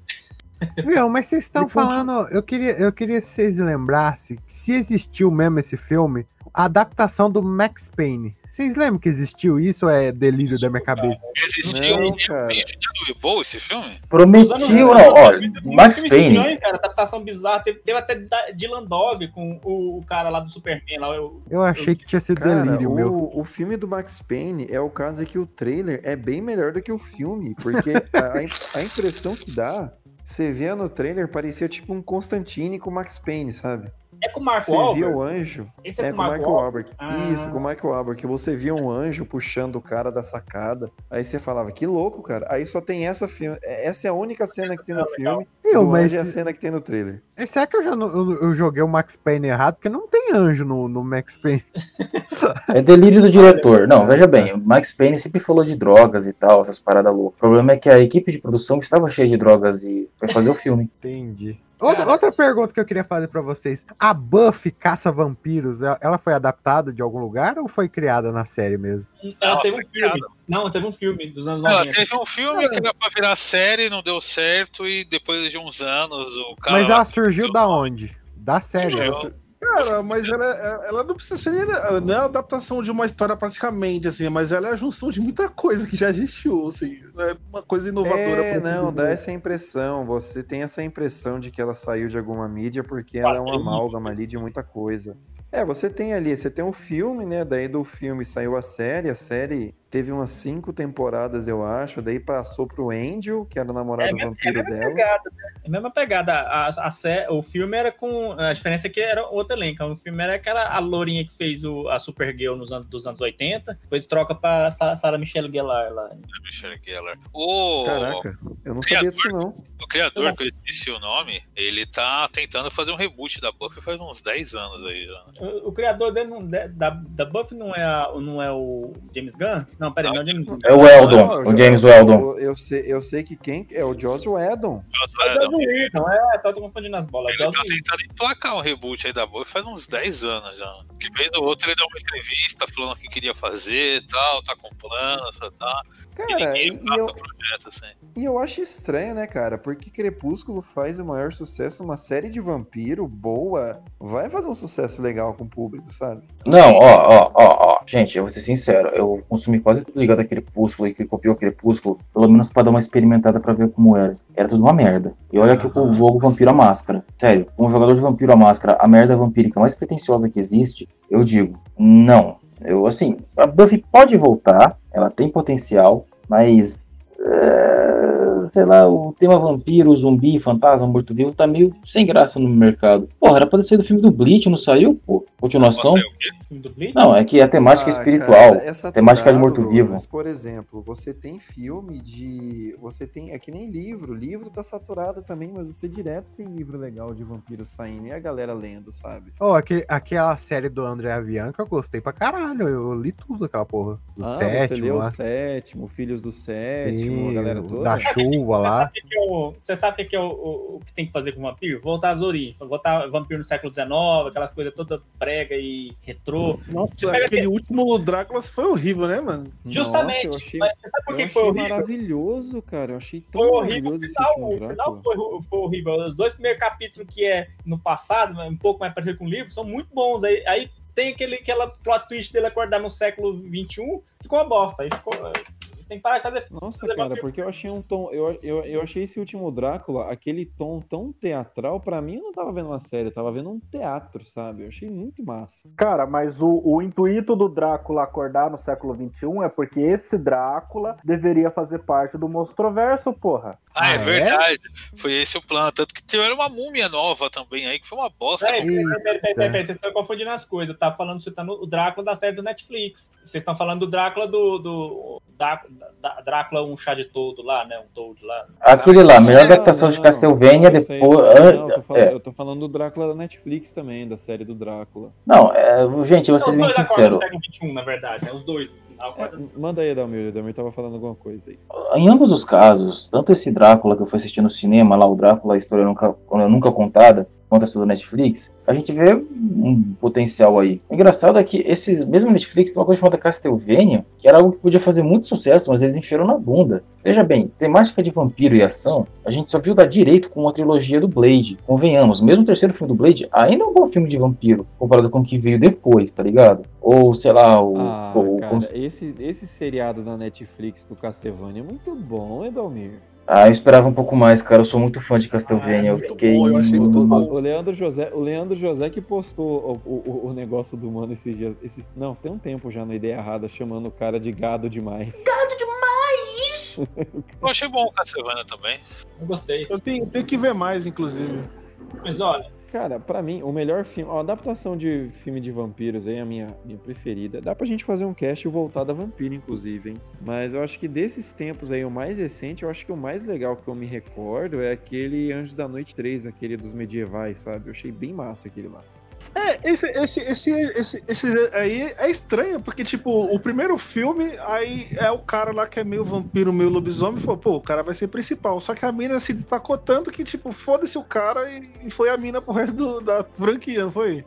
Viu, mas vocês estão falando. Eu queria, eu queria que vocês lembrassem que se existiu mesmo esse filme, a adaptação do Max Payne. Vocês lembram que existiu isso ou é delírio da minha cabeça? Existiu Não, um cara. vídeo do Ebol esse filme? Prometiu, não, olha, Max Payne. estranho, cara, adaptação bizarra. Teve, teve até Dylan Dog com o, o cara lá do Superman. Lá, o, Eu achei que tinha sido Cara, delírio, meu. o, o filme do Max Payne é o caso em que o trailer é bem melhor do que o filme, porque a, a im- a impressão que dá, você via no trailer, parecia tipo um Constantine com o Max Payne, sabe? É com o Marco Você via o anjo. Esse é, É com com o Michael. Wahlberg. Ah. Isso, com o Michael Wahlberg, que você via um anjo puxando o cara da sacada. Aí você falava, que louco, cara. Aí só tem essa filme. Essa é a única cena que tem no filme. Eu, mas é a cena que tem no trailer. será que eu já não- eu, eu joguei o Max Payne errado? Porque não tem anjo no, no Max Payne. É delírio do diretor. Não, veja bem, o Max Payne sempre falou de drogas e tal, essas paradas loucas. O problema é que a equipe de produção estava cheia de drogas e foi fazer o filme. Entendi. Outra, outra pergunta que eu queria fazer pra vocês. A Buffy Caça Vampiros, ela- ela foi adaptada de algum lugar ou foi criada na série mesmo? Ela Ela teve um filme. Não, teve um filme dos anos Ela 90. teve um filme que era pra virar série, não deu certo, e depois de uns anos o cara. Mas ela surgiu da onde? Da série. Surgiu. Cara, mas ela, ela não precisa ser. Não é a adaptação de uma história praticamente, assim, mas ela é a junção de muita coisa que já existiu, assim. Não é uma coisa inovadora. É, não, todo dá mundo. essa impressão. Você tem essa impressão de que ela saiu de alguma mídia porque ela é um amálgama ali de muita coisa. É, você tem ali, você tem um filme, né? Daí do filme saiu a série, a série teve umas cinco temporadas, eu acho. Daí passou pro Angel, que era o namorado É mesmo- vampiro é dela. pegada, né? É a mesma pegada. A, a, sé- o filme era com. A diferença é que era outro elenco. O filme era aquela a lourinha que fez o, a Supergirl nos anos, dos anos 80. Depois troca pra Sa- Sarah Michelle Gellar lá. Michelle Gellar. O, Caraca, eu não sabia disso não. o criador, que eu esqueci o nome, ele tá tentando fazer um reboot da Buffy faz uns 10 anos aí já. O, o criador dele não- da, da Buffy não é, a- não é o James Gunn? Não, peraí, não, James Woods. É o Eldon, o eu- James Weldon. Eu, eu sei, eu sei que quem é o Joss Whedon. O Joss Whedon, é, tá confundindo as bolas. Ele Joss tá tentando emplacar um reboot aí da boa faz uns 10 anos já. Que vez ou outro ele dá uma entrevista falando o que queria fazer e tal, tá com planos e E Cara, e passa eu, projeto assim. e eu acho estranho, né, cara? Porque Crepúsculo faz o maior sucesso, uma série de vampiro boa, vai fazer um sucesso legal com o público, sabe? Não, ó, ó, ó, ó. Gente, eu vou ser sincero, eu consumi quase tudo ligado a Crepúsculo e que copiou Crepúsculo, pelo menos pra dar uma experimentada pra ver como era. Era tudo uma merda. E olha que o jogo Vampiro à Máscara. Sério, um jogador de Vampiro à Máscara, a merda vampírica mais pretensiosa que existe, eu digo, não. Eu, assim, a Buffy pode voltar, ela tem potencial, mas. é, sei lá, o tema vampiro, zumbi, fantasma, morto-vivo tá meio sem graça no mercado. Porra, era pra ter saído do filme do Bleach, não saiu, pô? Continuação? É o quê? Filme do Bleach? Não, é que a temática Ah, espiritual, cara, é temática de morto-vivo. Mas, por exemplo, você tem filme de. Você tem. É que nem livro. Livro tá saturado também, mas você direto tem livro legal de vampiro saindo e a galera lendo, sabe? Oh, aquele, aquela série do André Avianca, eu gostei pra caralho. Eu li tudo aquela porra. Do ah, você sétimo leu lá. o sétimo, Filhos do Sétimo, Sim, a galera toda. Da chuva lá. Sabe o que é o- Você sabe o que é o, o- o que tem que fazer com o vampiro? Voltar às origens. Voltar vampiro no século XIX, aquelas coisas toda prega e retrô. Nossa, pega aquele último Drácula foi horrível, né, mano? Justamente. Nossa, achei, Mas você sabe por que foi horrível? maravilhoso, cara. Eu achei tão Foi horrível o final, o final foi, foi horrível. Os dois primeiros capítulos que é no passado, um pouco mais parecido com o livro, são muito bons. Aí, aí tem aquele, aquela plot twist dele acordar no século XXI, ficou uma bosta. Aí ficou, você tem que parar de fazer Nossa, fazer cara, vampiro. porque eu achei um tom. Eu, eu, eu achei esse último Drácula, aquele tom tão teatral, pra mim eu não tava vendo uma série, eu tava vendo um teatro, sabe? Eu achei muito massa. Cara, mas o, o intuito do Drácula acordar no século XXI é porque esse Drácula deveria fazer parte do Monstroverso, porra. Ah, é, Ah, é? verdade. Foi esse o plano. Tanto que tiveram uma múmia nova também aí, que foi uma bosta. Peraí, peraí, peraí, peraí, peraí, peraí, vocês estão confundindo as coisas. Tá falando, você tá no o Drácula da série do Netflix. Vocês estão falando do Drácula do. do da- Drácula, um chá de todo lá, né? Um todo lá. Aquele lá, melhor Ah, adaptação de não, Castlevania não, depois. não, an- eu, tô falando, é, eu tô falando do Drácula da Netflix também, da série do Drácula. não, é, gente, eu vou Não, ser bem sincero. no século XXI, na verdade, né? Os dois. É, manda aí, Adalmir. Adalmir tava falando alguma coisa aí. Em ambos os casos, tanto esse Drácula que eu fui assistir no cinema, lá o Drácula, a história nunca, nunca contada, quanto essa do Netflix, a gente vê um potencial aí. O engraçado é que esses mesmo Netflix tem uma coisa chamada Castlevania, que era algo que podia fazer muito sucesso, mas eles enfiaram na bunda. Veja bem, temática de vampiro e ação, a gente só viu dar direito com a trilogia do Blade. Convenhamos, mesmo o terceiro filme do Blade ainda é um bom filme de vampiro, comparado com o que veio depois, tá ligado? Ou, sei lá, o... Ah, o- cara, esse, esse seriado da Netflix do Castlevania é muito bom, Edalmir. Ah, eu esperava um pouco mais, cara. Eu sou muito fã de Castlevania. Ah, eu muito fiquei. bom, eu achei O, muito bom. o- o Leandro José, o Leandro José que postou o, o, o negócio do mano esses dias. Esses, não, tem um tempo já na ideia errada, chamando o cara de gado demais. Eu achei bom o Castlevania também. Eu gostei. Eu tenho, tenho que ver mais, inclusive. Mas olha, Cara, pra mim, o melhor filme. Ó, adaptação de filme de vampiros aí, a minha, minha preferida. Dá pra gente fazer um cast voltado a vampiro, inclusive, hein? Mas eu acho que desses tempos aí, o mais recente, eu acho que o mais legal que eu me recordo é aquele Anjos da Noite 3, aquele dos medievais, sabe? Eu achei bem massa aquele lá. É, esse, esse, esse, esse, esse aí é estranho, porque, tipo, o primeiro filme, aí é o cara lá que é meio vampiro, meio lobisomem, e falou, pô, o cara vai ser principal. Só que a mina se destacou tanto que, tipo, foda-se o cara e, e foi a mina pro resto do- da franquia, não foi?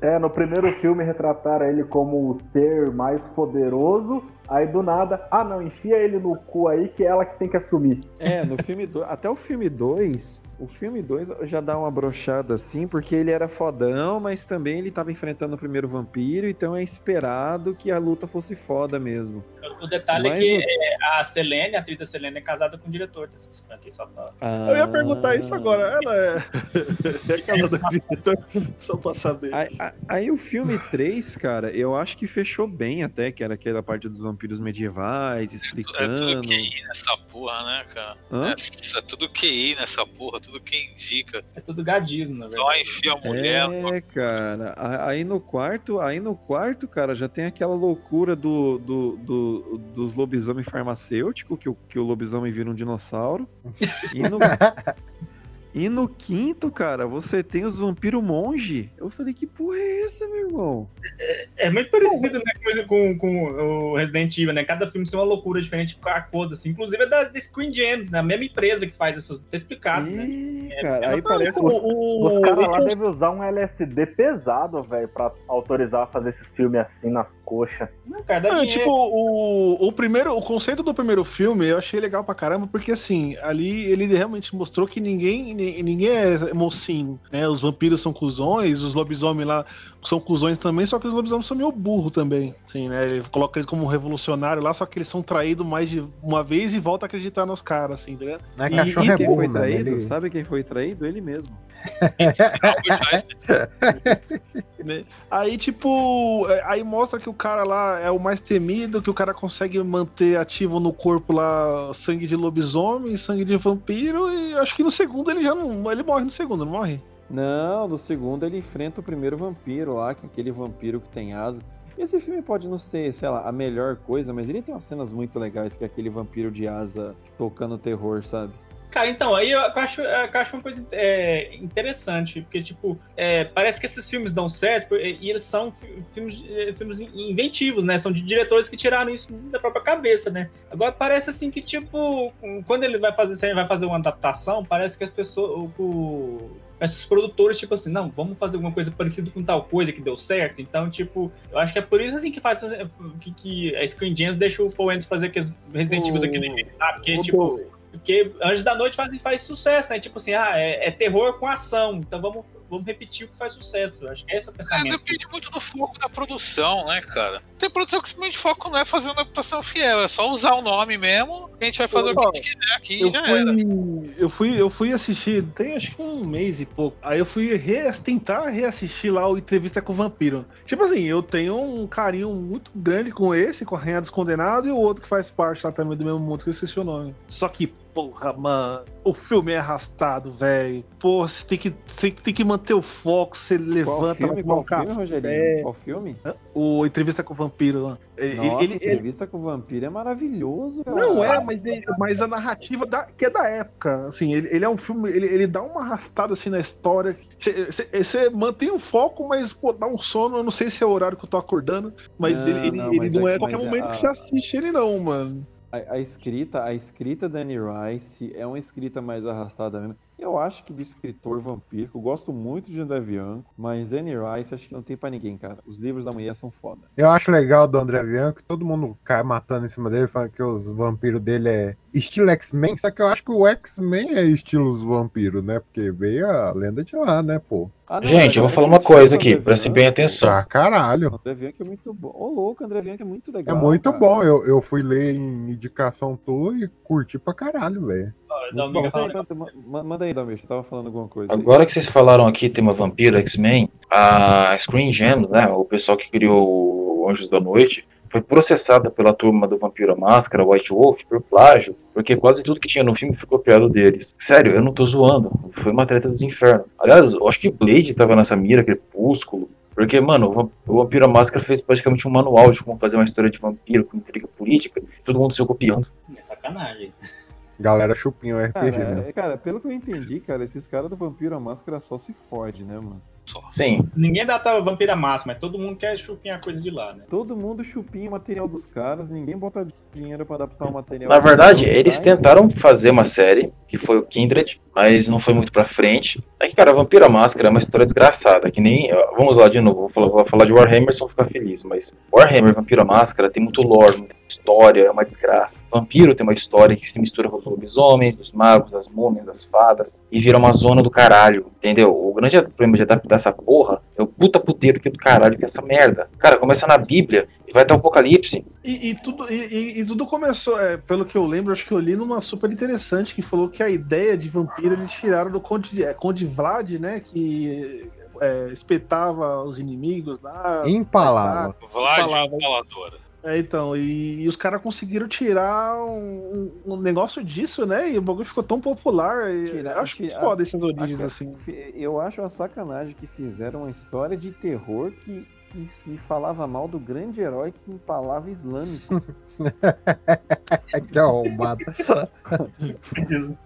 É, no primeiro filme retrataram ele como o ser mais poderoso, aí do nada, ah não, enfia ele no cu aí que é ela que tem que assumir. É, no filme 2, até o filme 2, o filme 2 já dá uma brochada assim, porque ele era fodão, mas também ele tava enfrentando o primeiro vampiro, então é esperado que a luta fosse foda mesmo. o detalhe Mas é que é, a Selene, a atriz da Selene, é casada com o diretor franquias, só pra... Eu ia perguntar isso agora. Ela é. é casada com diretor, só pra saber. Aí, aí- o filme 3, cara, eu acho que fechou bem até, que era aquela parte dos vampiros medievais, É tudo explicando. QI nessa porra, né, cara? Hã? É, é tudo QI nessa porra, tudo que indica. É tudo gadismo, na Só verdade. enfia a mulher. É, cara. Aí no quarto, aí no quarto, cara, já tem aquela loucura do, do, do- dos lobisomem farmacêutico, que o, que o lobisomem vira um dinossauro. E no, E no quinto, cara, você tem os vampiro monge. Eu falei, que porra é essa, meu irmão? É muito parecido, né, com, com, com o Resident Evil, né? Cada filme tem uma loucura diferente com a foda, assim. Inclusive é da, da Screen Gems, da mesma empresa que faz essas. Tá explicado, né? Ih, É, cara, é aí parece. O, o, Os caras lá devem usar um LSD pesado, velho, pra autorizar a fazer esses filmes assim nas coxas. Não, cara, dá Não, dinheiro. tipo, o, o primeiro, o conceito do primeiro filme eu achei legal pra caramba, porque assim, ali ele realmente mostrou que ninguém, ni- ninguém é mocinho, né? Os vampiros são cuzões, os lobisomens lá são cuzões também, só que os lobisomens são meio burro também, assim, né? Ele coloca eles como revolucionário lá, só que eles são traídos mais de uma vez e volta a acreditar nos caras, assim, entendeu? Não é E- cachorro e é Quem burro, foi traído? Ele... Sabe quem foi traído? Ele mesmo. Né? Aí, tipo, é, aí mostra que o cara lá é o mais temido, que o cara consegue manter ativo no corpo lá sangue de lobisomem, sangue de vampiro, e acho que no segundo ele já não. Ele morre no segundo, não morre? Não, no segundo ele enfrenta o primeiro vampiro lá, é aquele vampiro que tem asa. Esse filme pode não ser, sei lá, a melhor coisa, mas ele tem umas cenas muito legais, que é aquele vampiro de asa tocando terror, sabe? Cara, então, aí eu acho, eu acho uma coisa é, interessante, porque, tipo, é, parece que esses filmes dão certo e eles são fi- filmes, é, filmes in- inventivos, né? São de diretores que tiraram isso da própria cabeça, né? Agora parece assim que, tipo, quando ele vai fazer, ele vai fazer uma adaptação, parece que as pessoas. O, que os produtores, tipo assim, não, vamos fazer alguma coisa parecida com tal coisa que deu certo. Então, tipo, eu acho que é por isso assim que faz que, que a Screen Gems deixa o Paul Anderson fazer aqueles Resident Evil O- daquele jeito, sabe? Porque, o tipo. Porque Anjos da Noite faz, faz sucesso, né? Tipo assim, ah, é, é terror com ação. Então vamos, vamos repetir o que faz sucesso. Acho que é esse o É, pensamento. depende muito do foco da produção, né, cara? Tem produção que simplesmente foco não é fazer uma adaptação fiel, é só usar o nome mesmo, e a gente vai fazer o que a gente quiser aqui Eu e já era. fui, eu fui, eu fui assistir, tem acho que um mês e pouco. Aí eu fui re- tentar reassistir lá o Entrevista com o Vampiro. Tipo assim, eu tenho um carinho muito grande com esse, com a Rainha dos Condenados, e o outro que faz parte lá também do mesmo mundo, que eu esqueci o nome. Só que, porra, mano, o filme é arrastado, velho. Porra, você tem que, você tem que manter o foco, você levanta filme, vai qual tomar um filme. Rogerinho? Qual filme? O Entrevista com o Vampiro lá. Ele- Nossa, ele- ele- entrevista com o vampiro é maravilhoso, cara. Não é, mas, ele- mas a narrativa da- que é da época. Assim, ele, ele é um filme, ele, ele dá uma arrastada assim na história. Você mantém o foco, mas pô, dá um sono. Eu não sei se é o horário que eu tô acordando, mas Não, ele, ele não, ele mas não é é, qualquer é momento a- que você assiste ele, não, mano. A, escrita, a escrita da Anne Rice é uma escrita mais arrastada mesmo. Eu acho que de escritor vampírico, eu gosto muito de André Bianco, mas Anne Rice acho que não tem pra ninguém, cara. Os livros da mulher são foda. Eu acho legal do André Bianco, todo mundo cai matando em cima dele, falando que os vampiros dele é estilo X-Men, só que eu acho que o X-Men é estilo os vampiros, né? Porque veio a lenda de lá, né, pô? Ah, não, Gente, eu vou é falar uma coisa o aqui, prestem bem atenção. Pra caralho. André Bianco é muito bom. Ô, louco, André Bianco é muito É legal. muito cara. bom. Eu, eu fui ler em indicação tua e curti pra caralho, velho. Manda aí, aí, Dalmir, você tava falando alguma coisa. aí. Agora que vocês falaram aqui, tema vampiro, X-Men, a Screen Gems, né, o pessoal que criou o Anjos da Noite, foi processada pela turma do Vampiro Máscara, White Wolf, por plágio, porque quase tudo que tinha no filme foi copiado deles. Sério, eu não tô zoando, foi uma treta dos infernos. Aliás, eu acho que Blade tava nessa mira, Crepúsculo, porque, mano, o Vamp- o Vampiro Máscara fez praticamente um manual de como fazer uma história de vampiro com intriga política, todo mundo saiu copiando. É sacanagem. Galera chupinha o RPG, Cara, né? é- cara, pelo que eu entendi, cara, esses caras do Vampiro à Máscara só se fode, né, mano? Sim, Ninguém data vampira massa, mas todo mundo quer chupinhar coisa de lá, né? Todo mundo chupinha o material dos caras, ninguém bota dinheiro pra adaptar o material. Na verdade, eles tentaram fazer uma série, que foi o Kindred, mas não foi muito pra frente. É que, cara, Vampira Máscara é uma história desgraçada, que nem. Vamos lá de novo, vou falar, vou falar de Warhammer só pra ficar feliz, mas Warhammer, Vampira Máscara, tem muito lore, muita história, é uma desgraça. Vampiro tem uma história que se mistura com os lobisomens, os magos, as múmias, as fadas, e vira uma zona do caralho, entendeu? O grande problema de adaptar essa porra é o puta puteiro que do caralho que essa merda. Cara, começa na Bíblia e vai até o Apocalipse. E, e tudo, e, e- tudo começou, é, pelo que eu lembro, acho que eu li numa super interessante que falou que a ideia de vampiro eles tiraram do Conde, é, Conde Vlad, né? Que é, espetava os inimigos lá. Empalava. Vlad Palavra. Empaladora. É, então, e, e os caras conseguiram tirar um, um negócio disso, né? E o bagulho ficou tão popular. E Tirar- eu acho muito tirar- foda essas origens Acho- assim. Eu acho uma sacanagem que fizeram uma história de terror que, que, que falava mal do grande herói que empalava islâmico. É que arrombado.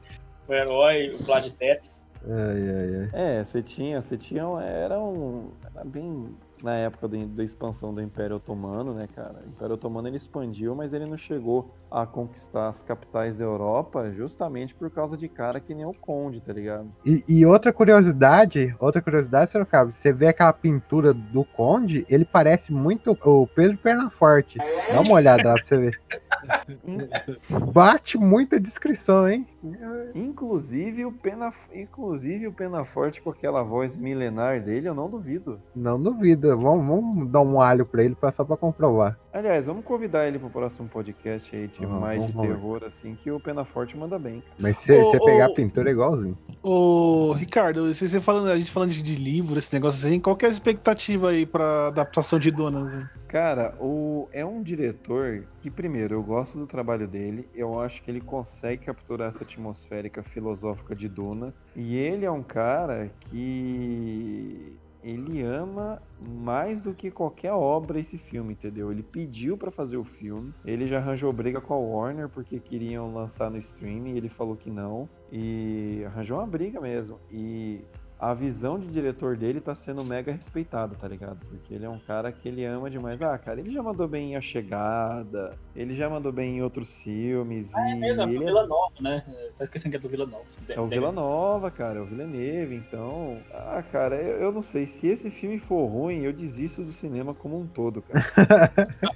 O herói, o Vlad Tepes. Ai, ai, ai. É, você tinha, você tinha, era um, era bem na época do- da expansão do Império Otomano, né, cara? O Império Otomano ele expandiu, mas ele não chegou a conquistar as capitais da Europa justamente por causa de cara que nem o Conde, tá ligado? E, e outra curiosidade, outra curiosidade, Sorocaba, você vê aquela pintura do Conde, ele parece muito o Pedro Pernaforte. Dá uma olhada lá pra você ver. Bate muita descrição, hein? Inclusive o Pena, inclusive o Penaforte com aquela voz milenar dele, eu não duvido. Não Vamos, vamos dar um alho pra ele só pra comprovar. Aliás, vamos convidar ele pro próximo podcast aí de Aham, mais de ver. terror assim, que o Penaforte manda bem. cara. Mas se você pegar ô. a pintura é igualzinho. Ô, Ricardo, você, você falando, a gente falando de, de livro, esse negócio assim, qual que é a expectativa aí pra adaptação de Donas? Cara, o, é um diretor que, primeiro, eu gosto do trabalho dele, eu acho que ele consegue capturar essa atmosférica filosófica de Duna, e ele é um cara que ele ama mais do que qualquer obra esse filme, entendeu? Ele pediu pra fazer o filme, ele já arranjou briga com a Warner porque queriam lançar no streaming, ele falou que não, e arranjou uma briga mesmo, e a visão de diretor dele tá sendo mega respeitado, tá ligado? Porque ele é um cara que ele ama demais. Ah, cara, ele já mandou bem em A Chegada, ele já mandou bem em outros filmes. É e mesmo, é do ele Vila Nova, né? Tá esquecendo que é do Vila Nova. é o Vila Nova, cara, é o Villeneuve, então. Ah, cara, eu, eu não sei. Se esse filme for ruim, eu desisto do cinema como um todo, cara.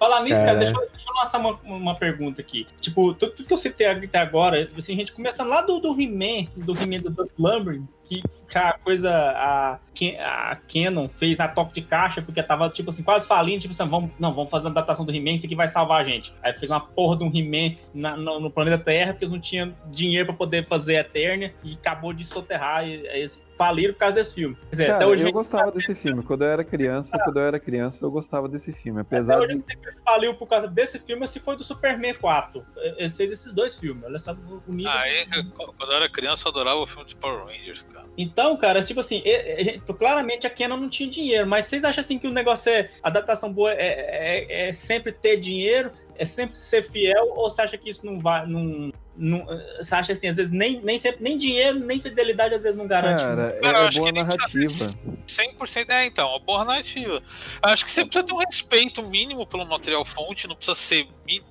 Falar nisso, cara, Cara. deixa, eu- deixa eu lançar uma, uma pergunta aqui. Tipo, tudo, tudo que eu citei até agora, tipo assim, a gente começando lá do, do He-Man, do He-Man do Doug Lumbering, que, a coisa a, a Canon fez na top de caixa, porque tava, tipo assim, quase falindo, tipo assim, vamos, não, vamos fazer uma adaptação do He-Man, isso aqui vai salvar a gente. Aí fez uma porra de um He-Man no, no planeta Terra, porque eles não tinham dinheiro pra poder fazer a Eternia, e acabou de soterrar, e, eles faliram por causa desse filme. Quer dizer, Cara, até hoje a eu gostava desse filme. Quando eu era criança, quando eu era criança, eu gostava desse filme. Apesar Até hoje eu de. não sei se faliu por causa desse filme ou se foi do Superman 4. Ele fez esses dois filmes. Olha só o nível. Ah, é, quando eu era criança, eu adorava o filme de Power Rangers, cara. Então, cara, tipo assim, é- é- gente, claramente a Canon não tinha dinheiro, mas vocês acham assim que o negócio é. A adaptação boa é, é- é sempre ter dinheiro, é sempre ser fiel, ou você acha que isso não vai. Não, não- você acha assim, às vezes nem, nem sempre, nem dinheiro, nem fidelidade, às vezes não garante. Cara, é, Cara, eu é acho boa que nem precisa narrativa. 100%. É, então, uma boa narrativa. Acho que você precisa ter um respeito mínimo pelo material fonte, não precisa ser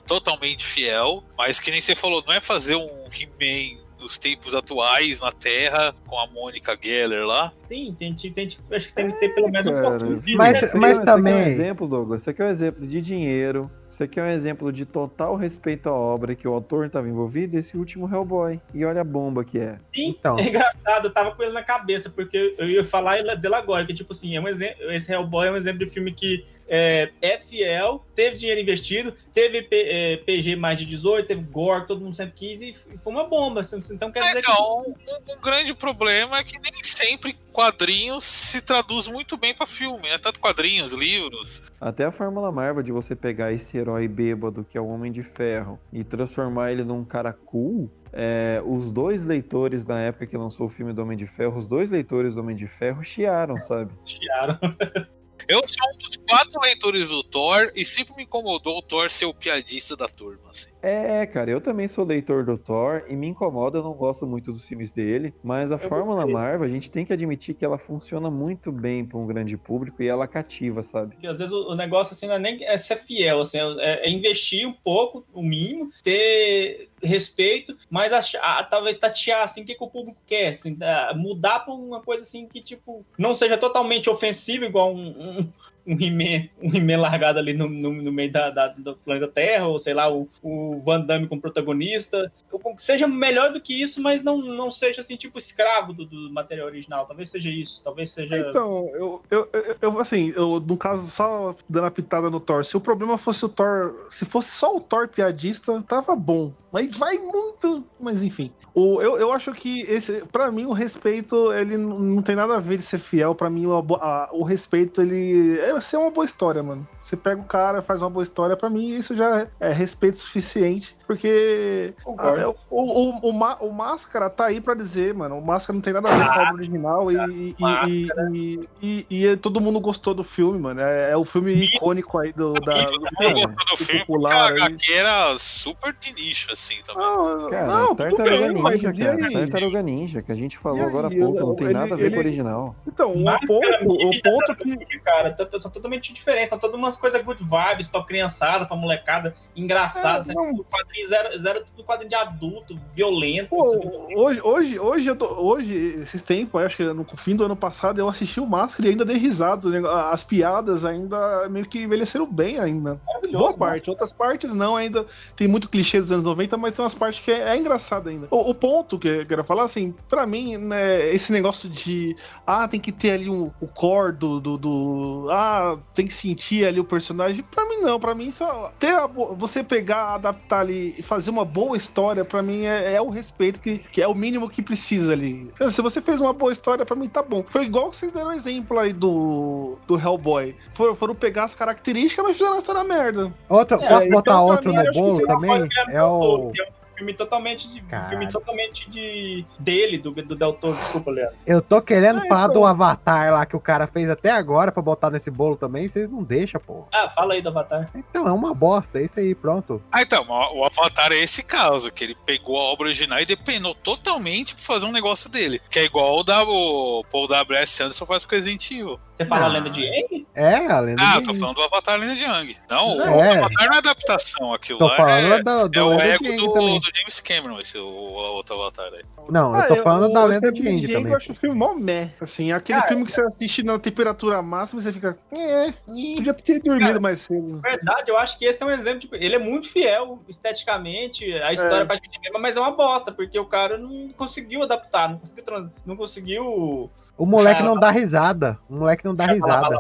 totalmente fiel, mas que nem você falou, não é fazer um He-Man dos tempos atuais na Terra com a Mônica Geller lá. Sim, tem, tem, tem- acho que tem que ter pelo menos um Cara, pouquinho de. Mas- Você mas também- Você quer um exemplo, Douglas? Você quer um exemplo de dinheiro, você quer um exemplo de total respeito à obra que o autor estava envolvido? Esse último Hellboy. E olha a bomba que é. Sim, Então. é engraçado, eu tava com ele na cabeça, porque eu ia falar ele- dele agora, que tipo assim, é um exemplo, esse Hellboy é um exemplo de filme que é, é fiel, teve dinheiro investido, teve P- é, PG mais de 18, teve gore, todo mundo sempre quis, e foi uma bomba. assim, Então quer dizer que. Então, um, um grande problema é que nem sempre quadrinhos se traduz muito bem pra filme, né? Tanto quadrinhos, livros. Até a Fórmula Marvel de você pegar esse herói bêbado que é o Homem de Ferro e transformar ele num cara cool. é, os dois leitores na época que lançou o filme do Homem de Ferro, os dois leitores do Homem de Ferro chiaram, sabe? Chiaram. Eu sou um dos quatro leitores do Thor e sempre me incomodou o Thor ser o piadista da turma, assim. É, cara, eu também sou leitor do Thor e me incomoda, eu não gosto muito dos filmes dele, mas a Fórmula gostei. Marvel, a gente tem que admitir que ela funciona muito bem para um grande público e ela cativa, sabe? Porque às vezes o, negócio assim não é nem é ser fiel, assim, é, é investir um pouco, o mínimo, ter respeito, mas achar, ah, talvez tatear assim o que, que o público quer, assim, ah, mudar para uma coisa assim que tipo não seja totalmente ofensivo igual um, um, um He-Man um He-Man largado ali no, no, no meio da, da- do planeta Terra, ou sei lá, o, o Van Damme como protagonista, seja melhor do que isso, mas não, não seja assim tipo escravo do, do material original, talvez seja isso, talvez seja Então, eu, eu, eu, assim, eu, no caso, só dando a pitada no Thor, se o problema fosse o Thor, se fosse só o Thor piadista, tava bom. Mas vai muito, mas enfim. O, eu, eu acho que esse, para mim, o respeito, ele não tem nada a ver de ser fiel. Pra mim, o, a- o respeito, ele é ser uma boa história, mano. Você pega o cara, faz uma boa história, pra mim isso já é respeito suficiente, porque ah, é, o, o, o, o Máscara tá aí pra dizer, mano, o Máscara não tem nada a ver com a obra original e, e, e, e, e- e todo mundo gostou do filme, mano. É, é o filme icônico aí do, da, do todo mundo gostou do filme porque a popular. HQ era super de nicho, assim, também. Não, Cara, não, Tartaruga Ninja, cara. Tartaruga Ninja, que a gente falou aí, agora há pouco, não tem ele- nada a ver ele- com o original. Então, o ponto, o ponto que. Cara, são totalmente diferentes, são todas umas coisas good vibes, top criançada, pra molecada, engraçado, É, tudo quadrinho zero, zero tudo quadrinho de adulto, violento. Pô, assim, hoje, hoje, hoje, eu tô, hoje, esses tempos, acho que no fim do ano passado, eu assisti o Máscara e ainda dei risada. né? As piadas ainda meio que envelheceram bem ainda. Boa parte, outras partes não, ainda tem muito clichê dos anos 90, mas tem umas partes que é, é engraçado ainda. O, o ponto que eu quero falar, assim, pra mim, né, esse negócio de ah, tem que ter ali um, o core do, do, do- Ah, tem que sentir ali o personagem. Pra mim, não. Pra mim, só ter a você pegar, adaptar ali e fazer uma boa história, pra mim, é, é o respeito que, que é o mínimo que precisa ali. Então, Se você fez uma boa história, pra mim tá bom. Foi igual que vocês deram o exemplo aí do, do Hellboy. Foram, foram pegar as características, mas fizeram a história merda. Outro, É, posso então, botar outro mim, no bolo também? É o. é um filme totalmente de, um Caralho. filme totalmente de dele, do, do Del Toro, desculpa, Leandro. Eu tô querendo É, falar então. do Avatar lá que o cara fez até agora pra botar nesse bolo também, vocês não deixam, pô. Ah, fala aí do Avatar. Então é uma bosta, é isso aí, pronto. Ah, então, o o Avatar é esse caso, que ele pegou a obra original e depenou totalmente pra fazer um negócio dele. Que é igual o, da, o Paul W.S. Anderson faz com Resident Evil. Você fala Ah. a lenda de Aang? É, a lenda Ah, de... tô falando do Avatar Lenda de Yang. Não, É. o Avatar não é adaptação, aquilo Tô lá falando é, do, do é o ego do, também. Do James Cameron, esse o, o outro Avatar aí. Não, eu Ah, tô falando da o- Lenda o de Aang também. Eu acho o filme mó meh. Assim, aquele Cara, filme que você assiste na temperatura máxima e você fica. É, podia ter dormido Cara, mais cedo. Na verdade, eu acho que esse é um exemplo. Tipo, ele é muito fiel esteticamente, a história É. é. praticamente a mesma, mas é uma bosta, porque o cara não conseguiu adaptar, não conseguiu. trans- Não conseguiu O moleque não dá risada. O moleque não dá risada.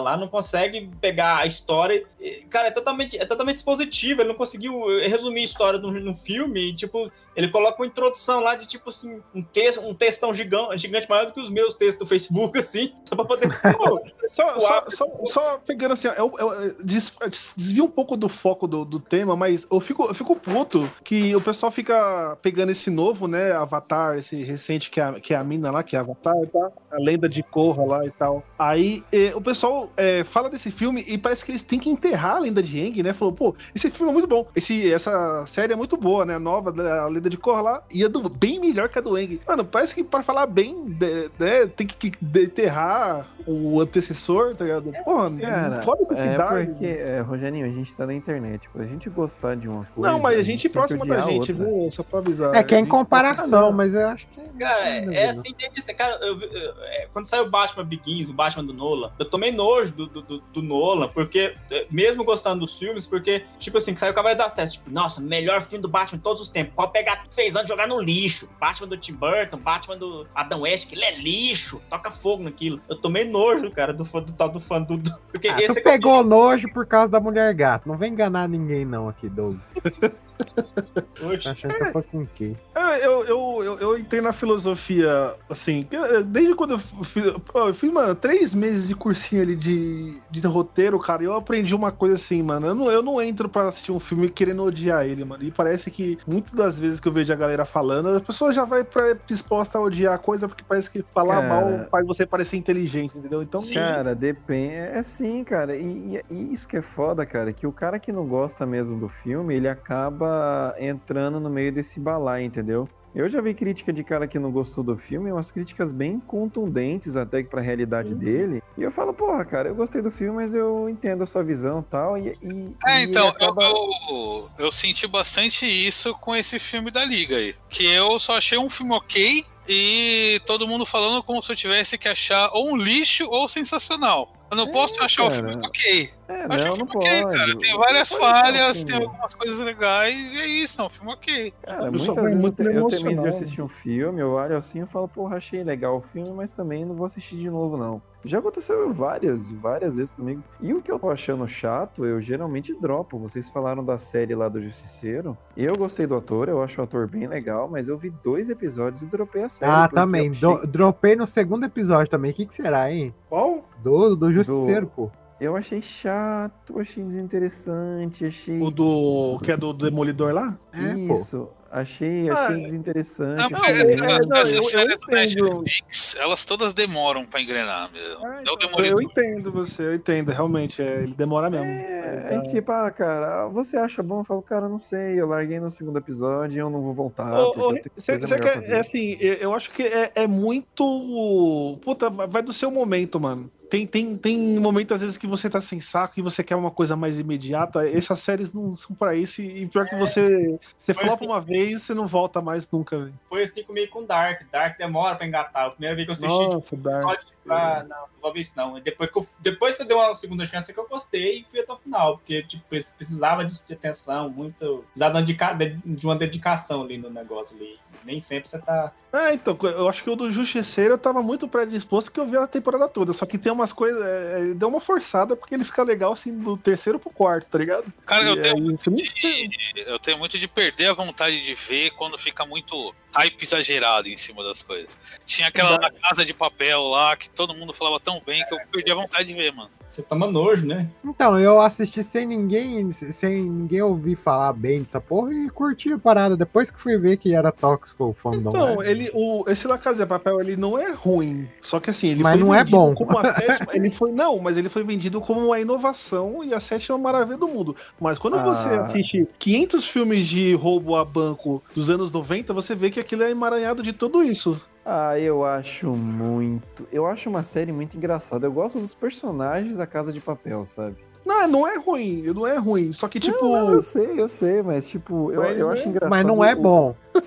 lá, não consegue pegar a história. Cara, é totalmente, é totalmente expositivo. Ele não conseguiu eh, resumir a história no, no filme. E, tipo, ele coloca uma introdução lá de tipo assim, um texto, um textão gigante, gigante maior do que os meus textos do Facebook, assim, só pra poder. Pô, Só, só, só, só pegando assim, eu, eu- des- desvia um pouco do foco do, do tema, mas eu fico, eu fico puto que o pessoal fica pegando esse novo, né, Avatar, esse recente que é, a- que é a mina lá, que é Avatar, tá? A lenda de Korra lá e tal. Aí eh, o pessoal eh, fala desse filme e parece que eles têm que enterrar a lenda de Aang, né? Falou, pô, esse filme é muito bom, esse, essa série é muito boa, né? Nova, né, a lenda de Korra lá, e é do, bem melhor que a do Aang. Mano, parece que para falar bem, de- né, tem que, enterrar o antecessor, tá ligado? Porra, Cara, não pode é necessidade. porque, é, Rogerinho, a gente tá na internet. Pra gente gostar de uma coisa. Não, mas a gente tem que próxima da gente, viu? Só pra avisar. É que é em gente- comparação, mas eu acho que. Cara, é, é assim, entendi. Cara, eu, eu- é, quando saiu o Batman Begins, o Batman do Nolan, eu tomei nojo do, do, do- do Nolan, porque, é, mesmo gostando dos filmes, porque, tipo assim, que saiu o Cavaleiro das Testas, tipo, nossa, melhor filme do Batman de todos os tempos. Pode pegar fez anos e jogar no lixo. Batman do Tim Burton, Batman do Adam West, que ele é lixo, toca fogo naquilo. Eu tomei nojo, cara, do fã do tal do fã do. porque Ah, esse tu é eu- pegou nojo por causa da mulher gato. Não vem enganar ninguém, não, aqui, Doug. Oxe. Achando que com quê? É, Eu, eu, eu, eu entrei na filosofia, assim, que, eh, desde quando eu fiz. Eu fiz, mano, três meses de cursinho ali de, de roteiro, cara, e eu aprendi uma coisa assim, mano. Eu não, eu não entro pra assistir um filme querendo odiar ele, mano. E parece que muitas das vezes que eu vejo a galera falando, a pessoa já vai pra, disposta a odiar a coisa, porque parece que falar Cara. mal faz você parecer inteligente, entendeu? Então, Cara, depende. É sim, cara. E, e- e isso que é foda, cara, que o cara que não gosta mesmo do filme, ele acaba entrando no meio desse balaio, entendeu? Eu já vi crítica de cara que não gostou do filme, umas críticas bem contundentes até que pra realidade dele. E eu falo, porra, cara, eu gostei do filme, mas eu entendo a sua visão e tal. E, e, É, e então, acaba- eu, eu, eu senti bastante isso com esse filme da Liga aí. Que eu só achei um filme ok e todo mundo falando como se eu tivesse que achar ou um lixo ou sensacional. Eu não posso achar o cara. filme ok. É, Eu acho não, o não filme ok, pode. cara. Tem várias um falhas, tem algumas coisas legais e é isso, é um filme ok. Cara, Eu muitas vezes eu, muito te- eu termino de assistir um filme, eu olho assim e falo, porra, achei legal o filme, mas também não vou assistir de novo, não. Já aconteceu várias, várias vezes comigo. E o que eu tô achando chato, eu geralmente dropo. Vocês falaram da série lá do Justiceiro. Eu gostei do ator, eu acho o ator bem legal, mas eu vi dois episódios e dropei a série. Ah, eu também. achei- dropei no segundo episódio também. O que, que será, hein? Qual? Do, do Justiceiro, pô. Eu achei chato, achei desinteressante, achei. O do. que é do Demolidor lá? Isso. Achei, Ah, achei desinteressante. Não, achei é, é, não, essas séries do. Netflix, elas todas demoram pra engrenar mesmo. é o Eu entendo você, eu entendo, realmente, é, ele demora mesmo. É, é tipo, ah, cara, você acha bom? Eu falo, cara, não sei, eu larguei no segundo episódio e eu não vou voltar. Ô, porque ô, eu tenho cê- coisa cê melhor quer- é assim, eu eu acho que é, é muito. Puta, vai do seu momento, mano. Tem, tem, tem momentos, às vezes, que você tá sem saco e você quer uma coisa mais imediata. Essas séries não são pra isso. E pior que você. Você Foi flopa assim. uma vez você não volta mais nunca, velho. Foi assim comigo com Dark. Dark demora pra engatar. A primeira vez que eu assisti, tipo, Nossa, Dark. Ah, não, não vou ver isso não. Depois que, eu, depois que eu dei uma segunda chance é que eu gostei e fui até o final, porque tipo, precis- precisava disso de atenção, muito. Precisava de uma dedica- de- de uma dedicação ali no negócio ali. Nem sempre você tá. É, então, eu acho que o do Justiceiro eu tava muito predisposto que eu vi a temporada toda. Só que tem umas coisas. é, ele deu uma forçada porque ele fica legal assim do terceiro pro quarto, tá ligado? Cara, eu tenho, aí, muito de, eu tenho muito de perder a vontade de ver quando fica muito hype exagerado em cima das coisas. Tinha aquela da Casa de Papel lá, que todo mundo falava tão bem que eu perdi a vontade de ver, mano. Você toma nojo, né? Então, eu assisti sem ninguém, sem ninguém ouvir falar bem dessa porra e curti a parada. Depois que fui ver que era tóxico o fandom. Então, né? ele, o, esse La Casa de Papel, ele não é ruim. Só que assim, ele Mas foi não é bom. como a sétima. Ele foi, não, mas ele foi vendido como uma inovação e a sétima maravilha do mundo. Mas quando Ah. você assiste 500 filmes de roubo a banco dos anos 90, você vê que aquilo é emaranhado de tudo isso. Ah, eu acho muito. Eu acho uma série muito engraçada. Eu gosto dos personagens da Casa de Papel, sabe? Não, não é ruim, não é ruim. Só que, tipo. Não, não, eu sei, eu sei, mas tipo, eu, Mas eu é- acho engraçado. Mas não é bom.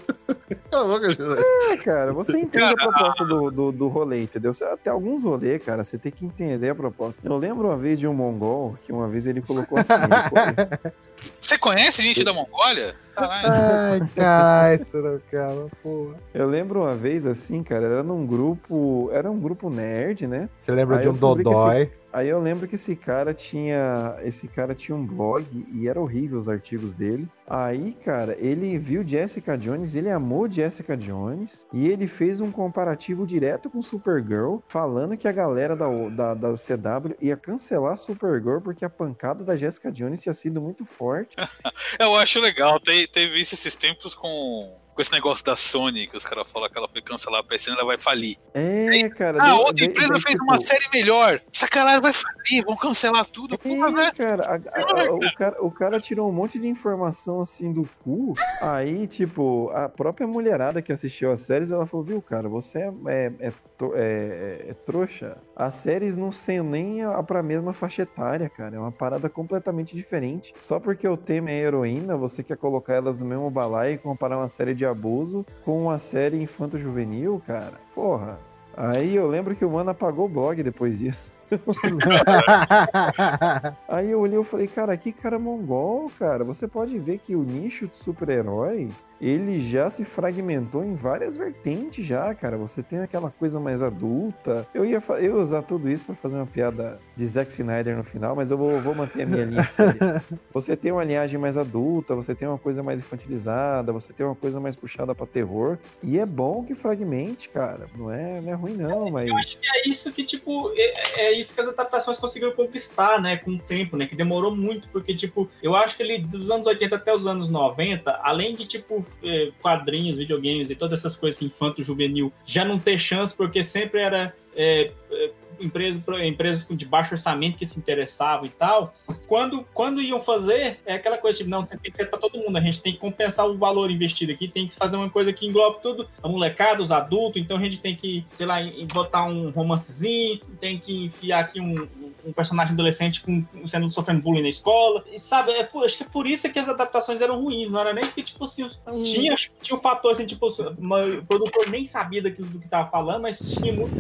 É, cara, você entende a proposta do, do, do rolê, entendeu? Você- Até alguns rolês, cara, você tem que entender a proposta. Eu lembro uma vez de um mongol, que uma vez ele colocou assim. ele- Você conhece gente da Mongólia? Ai, caralho, Sorocaba, porra. eu lembro uma vez assim, cara, era num grupo. Era um grupo nerd, né? Você lembra Aí de um Dodói? esse- Aí eu lembro que esse cara tinha. Esse cara tinha um blog e era horrível os artigos dele. Aí, cara, ele viu Jessica Jones, ele amou Jessica Jones e ele fez um comparativo direto com Supergirl, falando que a galera da, da, da CW ia cancelar Supergirl porque a pancada da Jessica Jones tinha sido muito forte. Eu acho legal. Te- Teve isso esses tempos com, com esse negócio da Sony, que os caras falam que ela foi cancelar a PSN ela vai falir. É, cara. Ah, outra daí- empresa daí, fez tipo, uma série melhor. Galera vai falir, vão cancelar tudo. Né? É, cara, a- a- a- o cara, o cara tirou um monte de informação assim do cu. Aí, tipo, a própria mulherada que assistiu as séries, ela falou, viu, cara, você é, é, é, é- é trouxa. As séries não são nem a, pra mesma faixa etária, cara. É uma parada completamente diferente. Só porque o tema é heroína, você quer colocar elas no mesmo balaio e comparar uma série de abuso com uma série infanto-juvenil, cara. Porra. Aí eu lembro que o mano apagou o blog depois disso. Aí eu olhei e falei, cara, que cara mongol, cara. Você pode ver que o nicho de super-herói, ele já se fragmentou em várias vertentes já, cara. Você tem aquela coisa mais adulta. Eu ia, eu ia usar tudo isso pra fazer uma piada de Zack Snyder no final, mas eu vou, vou manter a minha linha séria. Você tem uma linhagem mais adulta, você tem uma coisa mais infantilizada, você tem uma coisa mais puxada pra terror. E é bom que fragmente, cara. Não é, não é ruim não, mas... Eu acho que é isso que, tipo, é, é isso que as adaptações conseguiram conquistar, né, com o tempo, né, que demorou muito, porque, tipo, eu acho que ele, dos anos 80 até os anos 90, além de, tipo, eh, quadrinhos, videogames e todas essas coisas infanto-juvenil, já não ter chance, porque sempre era é, é, empresas, empresas de baixo orçamento que se interessavam e tal, quando, quando iam fazer, é aquela coisa tipo, não, tem que ser para todo mundo, a gente tem que compensar o valor investido aqui, tem que fazer uma coisa que englobe tudo, a molecada, os adultos, então a gente tem que, sei lá, botar um romancezinho, tem que enfiar aqui um, um personagem adolescente com, sendo sofrendo bullying na escola, e sabe, é, por- acho que é por isso que as adaptações eram ruins, não era nem que, tipo, assim, tinha, tinha um fator, assim, tipo, uma- o produtor nem sabia daquilo do que tava falando, mas tinha muito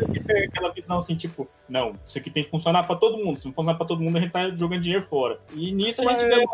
aquela visão, assim, tipo, não, isso aqui tem que funcionar pra todo mundo, se não funcionar pra todo mundo, a gente tá jogando dinheiro fora. E nisso a gente Mas- vê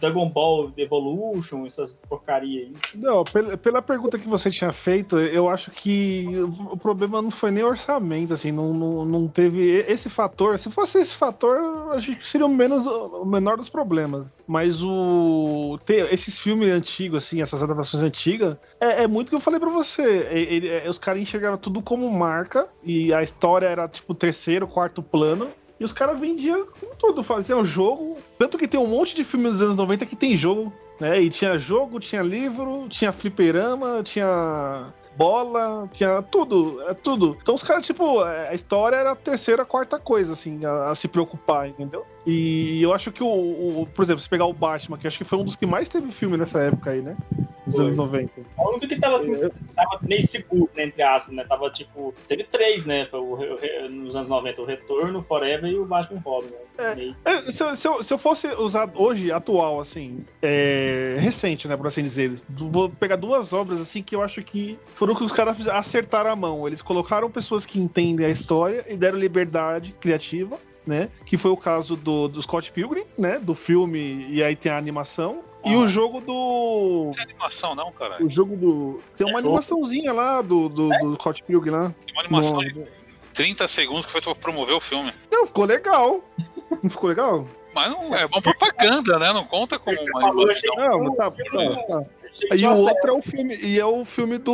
Dragon Ball Evolution, essas porcaria aí. Não, pela, pela pergunta que você tinha feito, eu acho que o problema não foi nem orçamento, assim, não, não, não teve esse fator. Se fosse esse fator, acho que seria o, menos, o menor dos problemas. Mas o. Ter esses filmes antigos, assim, essas adaptações antigas, é, é muito o que eu falei pra você. E- ele- é, os caras enxergaram tudo como marca, e a história era tipo terceiro, quarto plano. E os caras vendiam com tudo, faziam jogo. Tanto que tem um monte de filmes dos anos 90 que tem jogo, né? E tinha jogo, tinha livro, tinha fliperama, tinha bola, tinha tudo, é tudo. Então os caras, tipo, a história era a terceira, quarta coisa, assim, a, a se preocupar, entendeu? E eu acho que o, o, por exemplo, se pegar o Batman, que acho que foi um dos que mais teve filme nessa época aí, né? Dos Foi. anos 90. O único que tava assim, tava meio seguro, né, entre aspas, né? Tava tipo. Teve três, né? Foi o, o nos anos 90, o Retorno, o Forever e o Batman Robin, né? Meio- É, se, eu- se eu, se eu fosse usar hoje, atual, assim, é, recente, né, por assim dizer, vou pegar duas obras, assim, que eu acho que foram que os caras acertaram a mão. Eles colocaram pessoas que entendem a história e deram liberdade criativa, né, que foi o caso do, do Scott Pilgrim, né, do filme, e aí tem a animação, e o jogo do... Não tem animação, não, cara. O jogo do... Tem uma animaçãozinha lá do, do, do Scott Pilgrim lá. Tem uma animação No- de 30 segundos que foi pra promover o filme. Não, ficou legal. Não ficou legal? Mas não é uma propaganda, né? Não conta como uma animação. Não, mas tá, tá, tá. Que E o outro é o filme. E é o filme do.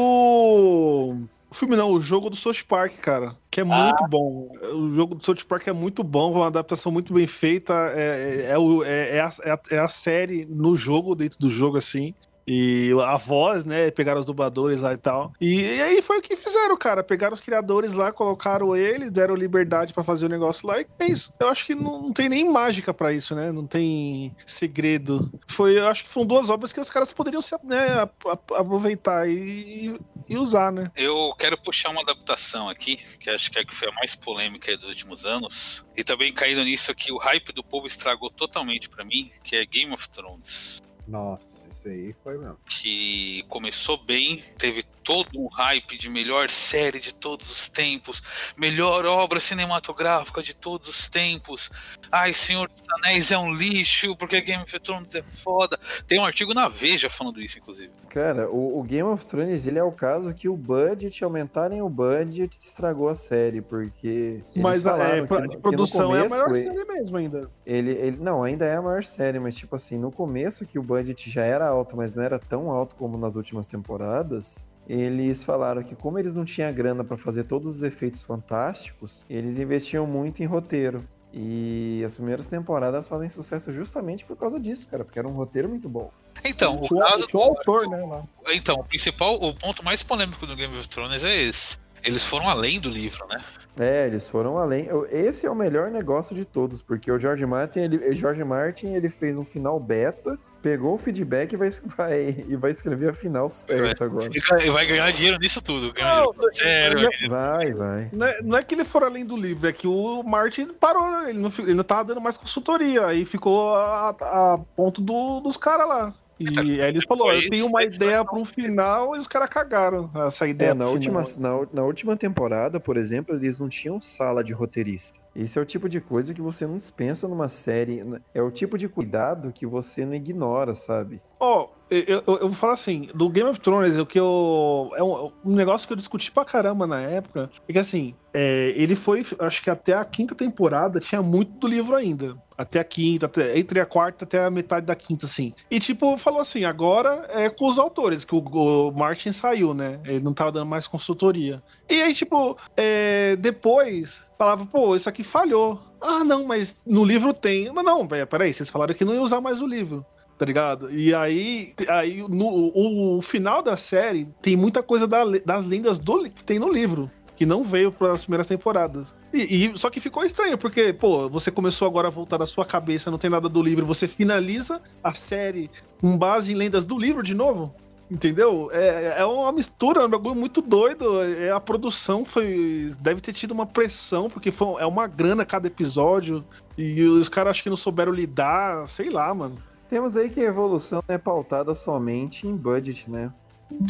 O filme não, o jogo do South Park, cara. Que é muito bom. O jogo do South Park é muito bom, uma adaptação muito bem feita. É, é, é é- é é a- é a série no jogo, dentro do jogo, assim. E a voz, né? Pegaram os dubladores lá e tal. E, e aí foi o que fizeram, cara. Pegaram os criadores lá, colocaram eles, deram liberdade pra fazer o negócio lá. E é isso. Eu acho que não, não tem nem mágica pra isso, né? Não tem segredo. Foi, eu acho que foram duas obras que os caras poderiam se, né, aproveitar e, e usar, né? Eu quero puxar uma adaptação aqui, que acho que é a que foi a mais polêmica aí dos últimos anos. E também caindo nisso que o hype do povo estragou totalmente pra mim, que é Game of Thrones. Nossa, aí foi mesmo. que começou bem, teve todo um hype de melhor série de todos os tempos, melhor obra cinematográfica de todos os tempos. Ai, Senhor dos Anéis é um lixo, porque Game of Thrones é foda. Tem um artigo na Veja falando isso, inclusive. Cara, o, o Game of Thrones, ele é o caso que o budget, aumentarem o budget, estragou a série, porque... Mas é, que pra- que produção é a começo maior ele- série mesmo ainda. Ele, ele, não, ainda é a maior série, mas tipo assim, no começo que o budget já era alto, mas não era tão alto como nas últimas temporadas, eles falaram que como eles não tinham grana pra fazer todos os efeitos fantásticos, eles investiam muito em roteiro. E as primeiras temporadas fazem sucesso justamente por causa disso, cara, porque era um roteiro muito bom. Então, o Tinha, caso o autor, né? Lá. Então, o principal, o ponto mais polêmico do Game of Thrones é esse. Eles foram além do livro, né? É, eles foram além. Esse é o melhor negócio de todos, porque o George Martin, ele, o George Martin, ele fez um final beta, pegou o feedback e vai, vai- e vai escrever a final certa agora. E vai ganhar dinheiro nisso tudo. Não, dinheiro. Sério, não- vai- Vai. Não é, não é que ele for além do livro, é que o Martin parou, ele não, ele não tava dando mais consultoria, aí ficou a, a ponto do- dos caras lá. E Tá, aí ele falou: Eu tenho uma isso, ideia pra um final e os caras cagaram essa ideia. É, na última, na, na última temporada, por exemplo, eles não tinham sala de roteirista. Esse é o tipo de coisa que você não dispensa numa série. É o tipo de cuidado que você não ignora, sabe? Ó, eu, eu, eu vou falar assim, do Game of Thrones, o que eu. É um, um negócio que eu discuti pra caramba na época. É que assim, é, ele foi, acho que até a quinta temporada tinha muito do livro ainda. Até a quinta, até- entre a quarta até a metade da quinta, assim. E tipo, falou assim, agora é com os autores, que o, o Martin saiu, né? Ele não tava dando mais consultoria. E aí, tipo, é, depois falava, pô, isso aqui falhou. Ah, não, mas no livro tem. Mas não, pera- peraí, vocês falaram que não ia usar mais o livro tá ligado? E aí, aí no, o, o final da série tem muita coisa da das lendas do, que tem no livro. Que não veio para as primeiras temporadas. E, e- só que ficou estranho, porque, pô, você começou agora a voltar da sua cabeça, não tem nada do livro, você finaliza a série com base em lendas do livro de novo. Entendeu? É, é uma mistura, é um bagulho muito doido. É, a produção foi. Deve ter tido uma pressão, porque foi, é uma grana cada episódio. E os caras acho que não souberam lidar, sei lá, mano. Temos aí que a evolução é pautada somente em budget, né?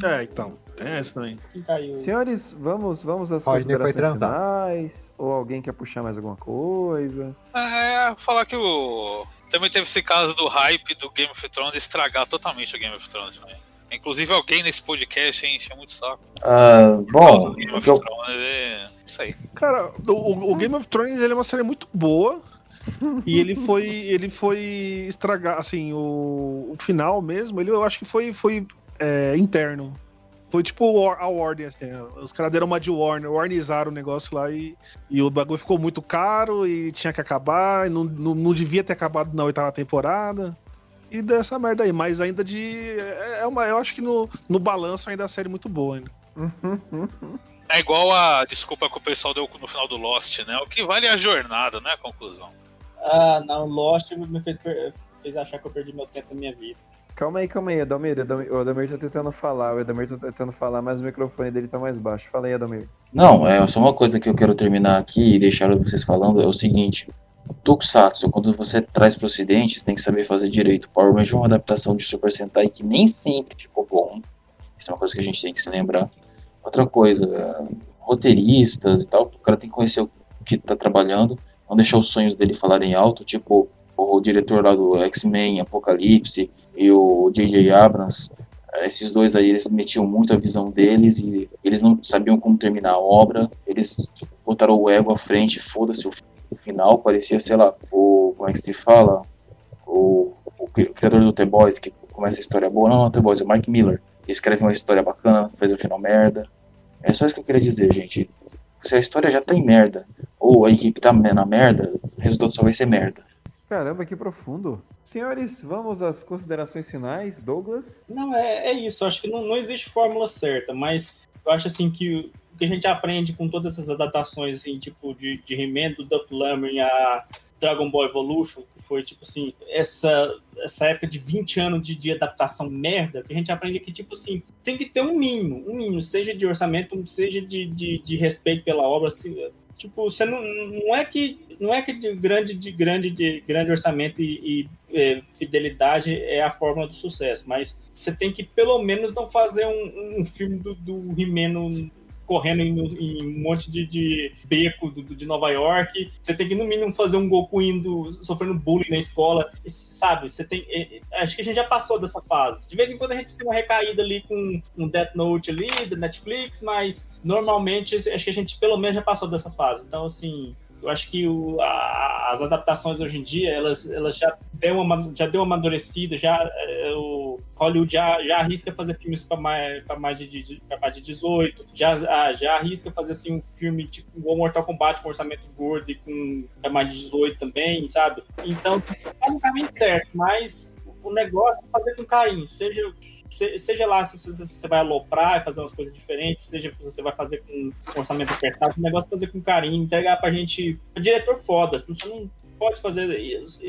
É, então. Tem essa também. Quem caiu? Senhores, vamos, vamos às Rodney foi considerações finais? Ou alguém quer puxar mais alguma coisa? É, falar que o. Também teve esse caso do hype do Game of Thrones estragar totalmente o Game of Thrones, né? Inclusive alguém nesse podcast enche muito saco. Ah, bom, o Game of eu- Thrones é isso aí. Cara, o, o Game of Thrones ele é uma série muito boa. e ele foi. Ele foi estragar, assim, o, o final mesmo, ele, eu acho que foi, foi é, interno. Foi tipo a Warner, assim. Os caras deram uma de Warner, Warnizaram o negócio lá e, e o bagulho ficou muito caro e tinha que acabar. E não, não, não devia ter acabado na oitava temporada. E dessa merda aí, mas ainda de. É é uma, eu acho que no, no balanço ainda é a série muito boa ainda. É igual a desculpa que o pessoal deu no final do Lost, né? O que vale é a jornada, não é a conclusão. Ah, não, Lost me fez, per- fez achar que eu perdi meu tempo da minha vida. Calma aí, calma aí, Adalmir. Adalmir- O Adalmir tá tentando falar, o Adalmir tá tentando falar, mas o microfone dele tá mais baixo. Fala aí, Adalmir. Não, é só uma coisa que eu quero terminar aqui e deixar vocês falando é o seguinte. Tokusatsu, quando você traz para o ocidente, você tem que saber fazer direito. Power Ranger é uma adaptação de Super Sentai que nem sempre ficou bom. Isso é uma coisa que a gente tem que se lembrar. Outra coisa, roteiristas e tal, o cara tem que conhecer o que tá trabalhando, não deixar os sonhos dele falarem alto, tipo o diretor lá do X-Men, Apocalipse e o J.J. Abrams, esses dois aí, eles metiam muito a visão deles e eles não sabiam como terminar a obra, eles botaram o ego à frente, foda-se o, o final, parecia, sei lá, o, como é que se fala, o, o cri- criador do The Boys, que começa a história boa, não, não, The Boys, é o Mark Miller, que escreve uma história bacana, faz o final merda, é só isso que eu queria dizer, gente, se a história já tá em merda, ou a equipe tá na merda, o resultado só vai ser merda. Caramba, que profundo. Senhores, vamos às considerações finais. Douglas? Não, é, é isso. Acho que não, não existe fórmula certa, mas eu acho assim que o que a gente aprende com todas essas adaptações, assim, tipo, de, de He-Man, do Duff Lundgren a Dragon Ball Evolution, que foi, tipo assim, essa, essa época de 20 anos de, de adaptação merda, que a gente aprende que, tipo assim, tem que ter um mínimo, um mínimo, seja de orçamento, seja de, de, de respeito pela obra, assim, tipo, você não, não é que não é que de grande de grande de grande orçamento e, e, é, fidelidade é a fórmula do sucesso, mas você tem que pelo menos não fazer um, um filme do, do He-Man correndo em, em um monte de, de beco do, de Nova York. Você tem que, no mínimo, fazer um Goku indo, sofrendo bullying na escola. E, sabe, você tem. é, é, acho que a gente já passou dessa fase. De vez em quando a gente tem uma recaída ali com um Death Note ali, da Netflix, mas normalmente acho que a gente pelo menos já passou dessa fase. Então, assim. Eu acho que o- a- as adaptações hoje em dia, elas, elas já, deu uma, já deu uma amadurecida, já, é, o Hollywood já, já arrisca fazer filmes para mais, pra mais, de, de, pra mais de 18, já, ah, já arrisca fazer assim, um filme tipo igual Mortal Kombat com orçamento gordo e com pra mais de 18 também, sabe? Então, tá no caminho certo, mas o negócio é fazer com carinho, seja, se- seja lá se, você vai aloprar e fazer umas coisas diferentes, seja se você vai fazer com orçamento apertado, o negócio é fazer com carinho, entregar pra gente, diretor foda, não pode fazer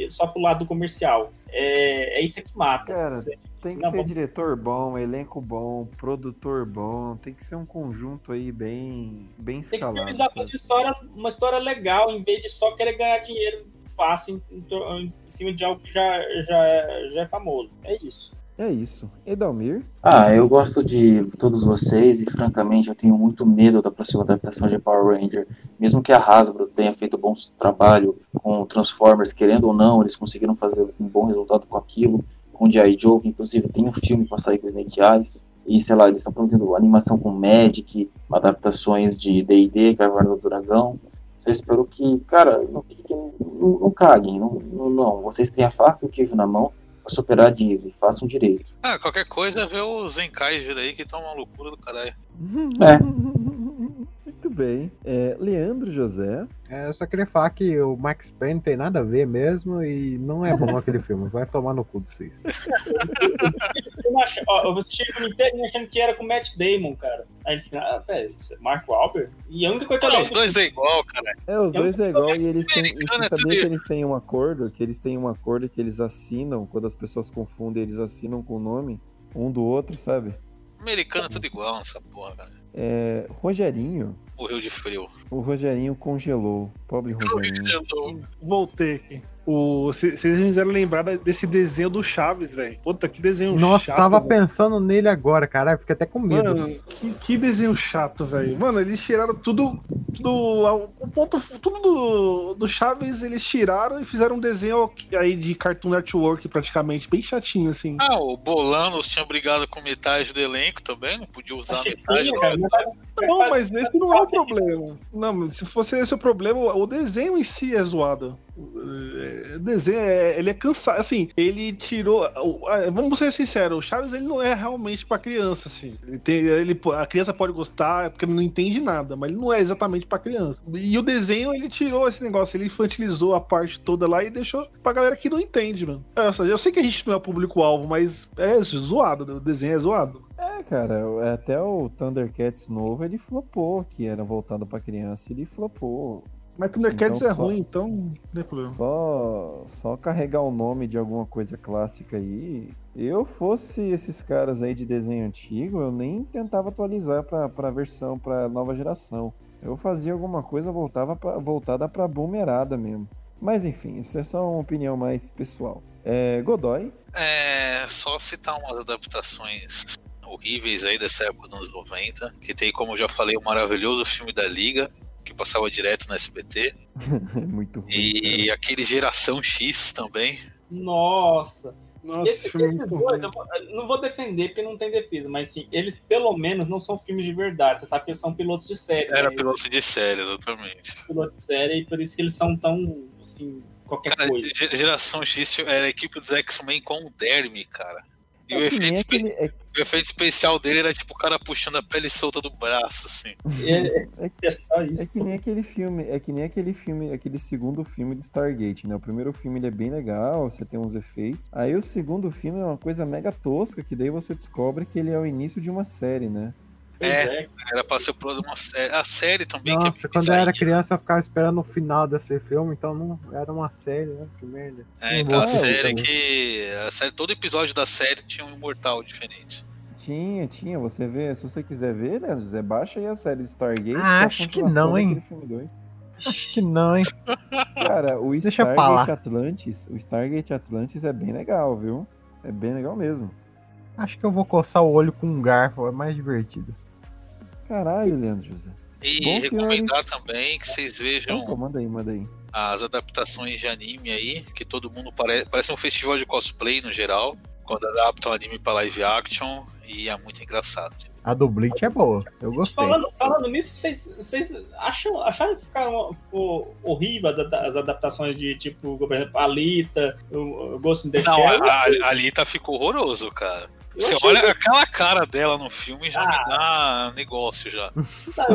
só pro lado comercial, é, é isso que mata. Cara, Você- Tem que ser diretor bom, elenco bom, produtor bom, tem que ser um conjunto aí bem, bem Tem que escalado. sabe? fazer história, uma história legal, em vez de só querer ganhar dinheiro fácil em, tor- em cima de algo que já, já, já é famoso. É isso. É isso. Edalmir? Ah, eu gosto de todos vocês e francamente eu tenho muito medo da próxima adaptação de Power Ranger. Mesmo que a Hasbro tenha feito bom trabalho com Transformers, querendo ou não, eles conseguiram fazer um bom resultado com aquilo. Com G.I. Joe, que inclusive tem um filme para sair com Snake Eyes. E sei lá, eles estão prometendo animação com Magic, adaptações de D&D, Caverna do Dragão. Eu espero que, cara, não, não, não caguem, não, não, não. Vocês têm a faca e o queijo na mão superar a Disney, façam direito. Ah, qualquer coisa é ver o Zenkaiger aí que tá uma loucura do caralho. É. Muito bem. É, Leandro José. É, eu só queria falar que o Max Payne tem nada a ver mesmo e não é bom aquele filme. Vai tomar no cu de vocês. Eu, não ach... Ó, eu assisti inteiro achando que era com o Matt Damon, cara. Aí ele fica, ah, velho, isso é Mark Wahlberg? E a única coisa que eu Não, os dois é igual, cara. É, os dois é igual e eles têm. Você é sabia que eles têm um acordo? Que eles têm um acordo que eles assinam, quando as pessoas confundem, eles assinam com o nome um do outro, sabe? Americano é tudo igual nessa porra, cara. É, Rogerinho. Morreu de frio. O Rogerinho congelou. Pobre Rogerinho. Voltei aqui. O, se- Vocês me fizeram lembrar desse desenho do Chaves, velho. Puta, que desenho Nossa, chato. tava velho. pensando nele agora, caralho. Fiquei até com medo. Mano, que, que desenho chato, velho. Mano, eles tiraram tudo. tudo o ponto, tudo do, do Chaves, eles tiraram e fizeram um desenho aí de Cartoon Network, praticamente, bem chatinho, assim. Ah, o Bolanos tinha brigado com metade do elenco também, não podia usar Achei metade. que, cara, mas- Não, mas esse não é o problema. Não, mas se fosse esse o problema, o desenho em si é zoado. É, desenho, é- ele é cansado, assim, ele tirou, vamos ser sinceros, o Chaves ele não é realmente pra criança, assim, ele tem, ele, a criança pode gostar, é porque não entende nada, mas ele não é exatamente pra criança, e o desenho ele tirou esse negócio, ele infantilizou a parte toda lá e deixou pra galera que não entende, mano, eu sei que a gente não é público-alvo, mas é zoado, o desenho é zoado. É, cara, até o Thundercats novo ele flopou, que era voltado pra criança, ele flopou. Mas Thundercats Então é só- ruim, então não tem problema. Só, só carregar o nome de alguma coisa clássica aí. Eu fosse esses caras aí de desenho antigo, eu nem tentava atualizar pra, pra versão, pra nova geração. Eu fazia alguma coisa voltava pra, voltada pra boomerada mesmo. Mas enfim, isso é só uma opinião mais pessoal. É, Godoy, É só citar umas adaptações horríveis aí dessa época dos anos 90, que tem, como eu já falei, o maravilhoso filme da Liga, que passava direto no SBT, muito ruim. e aquele Geração X também. Nossa. Nossa, Esse, esses dois, eu vou- eu não vou defender porque não tem defesa, mas sim, eles pelo menos não são filmes de verdade. Você sabe que eles são pilotos de série. Era né? Piloto de série, exatamente. são pilotos de série e por isso que eles são tão, assim, qualquer Cara, coisa. Ge- Geração X era a equipe dos X-Men com o Dermy, cara. E o É efeito, espe- aquele- é- o efeito especial dele era tipo o cara puxando a pele solta do braço, assim. É, é só É isso. que nem aquele filme, é que nem aquele filme, aquele segundo filme do Stargate, né? O primeiro filme ele é bem legal, você tem uns efeitos. Aí o segundo filme é uma coisa mega tosca, que daí você descobre que ele é o início de uma série, né? É, é. era pra ser uma série. A série também, que é Nossa, bem quando eu era criança eu ficava esperando o final desse filme, então não era uma série, né? Que merda. É, então a É, série então. que. A série, todo episódio da série tinha um imortal diferente. Tinha, tinha, você vê, se você quiser ver, né, José, baixa aí a série do Stargate. Ah, que é a acho que não, hein? daquele Filme 2. Acho que não, hein? Cara, o Deixa Stargate. Atlantis, o Stargate Atlantis é bem legal, viu? É bem legal mesmo. Acho que eu vou coçar o olho com um garfo, é mais divertido. Caralho, Leandro José. E Bom, recomendar também que vocês vejam Então, manda aí, manda aí. as adaptações de anime aí, que todo mundo parece, parece um festival de cosplay no geral, quando adaptam anime pra live action, e é muito engraçado. A do Bleach é boa, eu gostei. Falando, falando nisso, vocês, vocês acham, acharam que ficaram, ficou horrível as adaptações de, tipo, por exemplo, Alita, o Ghost in the Não, Shell? a a Alita ficou horroroso, cara. Você achei olha que- aquela cara dela no filme já Ah. me dá negócio já.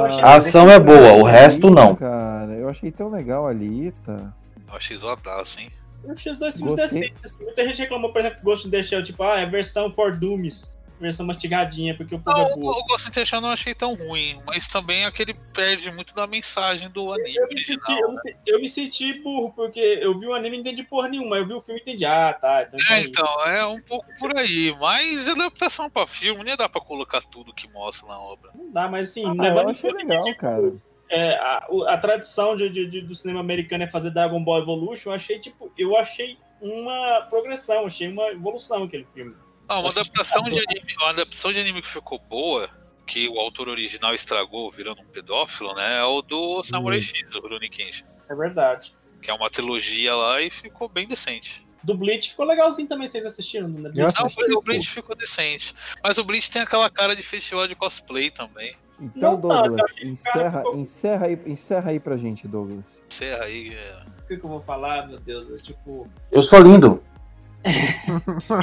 Achei A ação é boa, o resto não. Cara, eu achei tão legal a Alita. Eu achei zoadaço, hein? Eu achei os dois filmes decentes. assim. Muita gente reclamou, por exemplo, que Ghost in the Shell, tipo, ah, é versão for Doomies, versão mastigadinha, porque o povo Não, é o, Ghost in the Shell eu não achei tão ruim, mas também aquele perde muito da mensagem do anime Eu me, senti, original. eu, me- eu me senti burro, porque eu vi o anime e não entendi porra nenhuma. Eu vi o filme e entendi. Ah, tá. Então, É, entendi. então, é um pouco por aí, mas adaptação pra filme, não ia dar pra colocar tudo que mostra na obra. Não dá, mas assim, Ah, levando eu em achei conta legal, que, tipo, cara. é, a, a tradição de, de- de- do cinema americano é fazer Dragon Ball Evolution, eu achei, tipo, eu achei uma progressão, achei uma evolução aquele filme. Ah, uma adaptação tá de anime, uma adaptação de anime que ficou boa, que o autor original estragou virando um pedófilo, né? É o do Samurai Hum. X, do Rurouni Kenshin, É verdade. que é uma trilogia lá e ficou bem decente. Do Bleach ficou legalzinho também, vocês assistiram, né? Não, assisti, o Bleach ficou decente. Mas o Bleach tem aquela cara de festival de cosplay também. Então, Não tá, Douglas, cara, encerra, ficou- encerra, aí, encerra aí pra gente, Douglas. Encerra aí. é. O que, que eu vou falar, meu Deus? Eu, tipo. Eu sou lindo.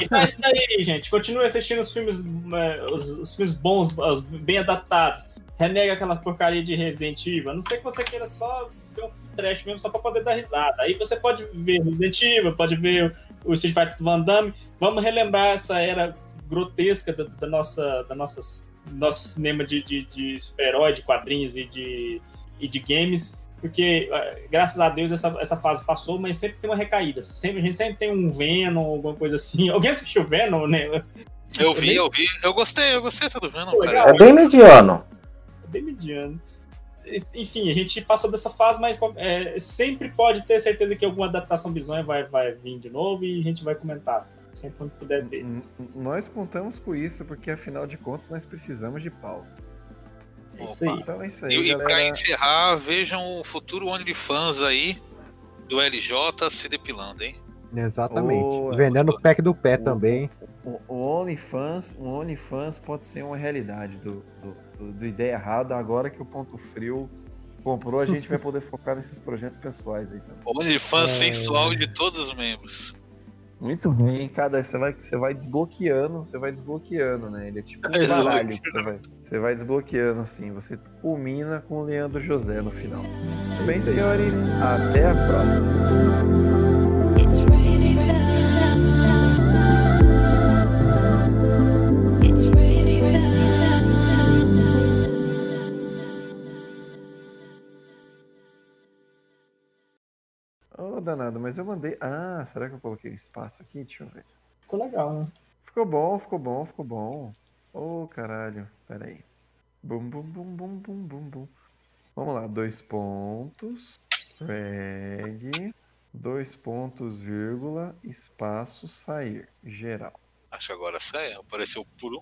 Então é isso daí, gente. Continue assistindo os filmes, é, os, os filmes bons, os bem adaptados. Renega aquela porcaria de Resident Evil. A não ser que você queira só ver um trash mesmo, só pra poder dar risada. Aí você pode ver Resident Evil, pode ver o Street Fighter do Van Damme. Vamos relembrar essa era grotesca da, da nossa, da nossas, nosso cinema de, de, de super-herói, de quadrinhos e de, e de games. Porque, eh, graças a Deus, essa, essa fase passou, mas sempre tem uma recaída. Sempre, a gente sempre tem um Venom, alguma coisa assim. Alguém assistiu Venom, né? Eu vi, eu vi. Eu gostei, eu gostei, tá vendo, Pô, cara? É bem mediano. É bem mediano. Enfim, a gente passou dessa fase, mas é, sempre pode ter certeza que alguma adaptação bizonha vai, vai vir de novo e a gente vai comentar. Sempre quando puder ter. Nós contamos com isso, porque afinal de contas nós precisamos de pauta. É isso aí. Então é isso E, aí, e pra galera. encerrar, vejam o futuro OnlyFans aí do LJ se depilando, hein? Exatamente. Vendendo o pack do pé o- também. O, o OnlyFans, o OnlyFans pode ser uma realidade do, do, do- do Ideia Errada agora que o Ponto Frio Comprou, a gente vai poder focar nesses projetos pessoais aí também. OnlyFans É. sensual de todos os membros. Muito bem, cada você vai, você vai desbloqueando, você vai desbloqueando, né? Ele é tipo um baralho que você vai, você vai desbloqueando assim, você culmina com o Leandro José no final. Muito bem, senhores, até a próxima. Danado, mas eu mandei. Ah, será que eu coloquei espaço aqui? Deixa eu ver. Ficou legal, né? Ficou bom, ficou bom, ficou bom. Ô, caralho, pera aí. Bum, bum, bum, bum, bum, bum, bum. Vamos lá, dois pontos, drag, dois pontos, vírgula, espaço, sair, geral. Acho que agora sai, apareceu por um.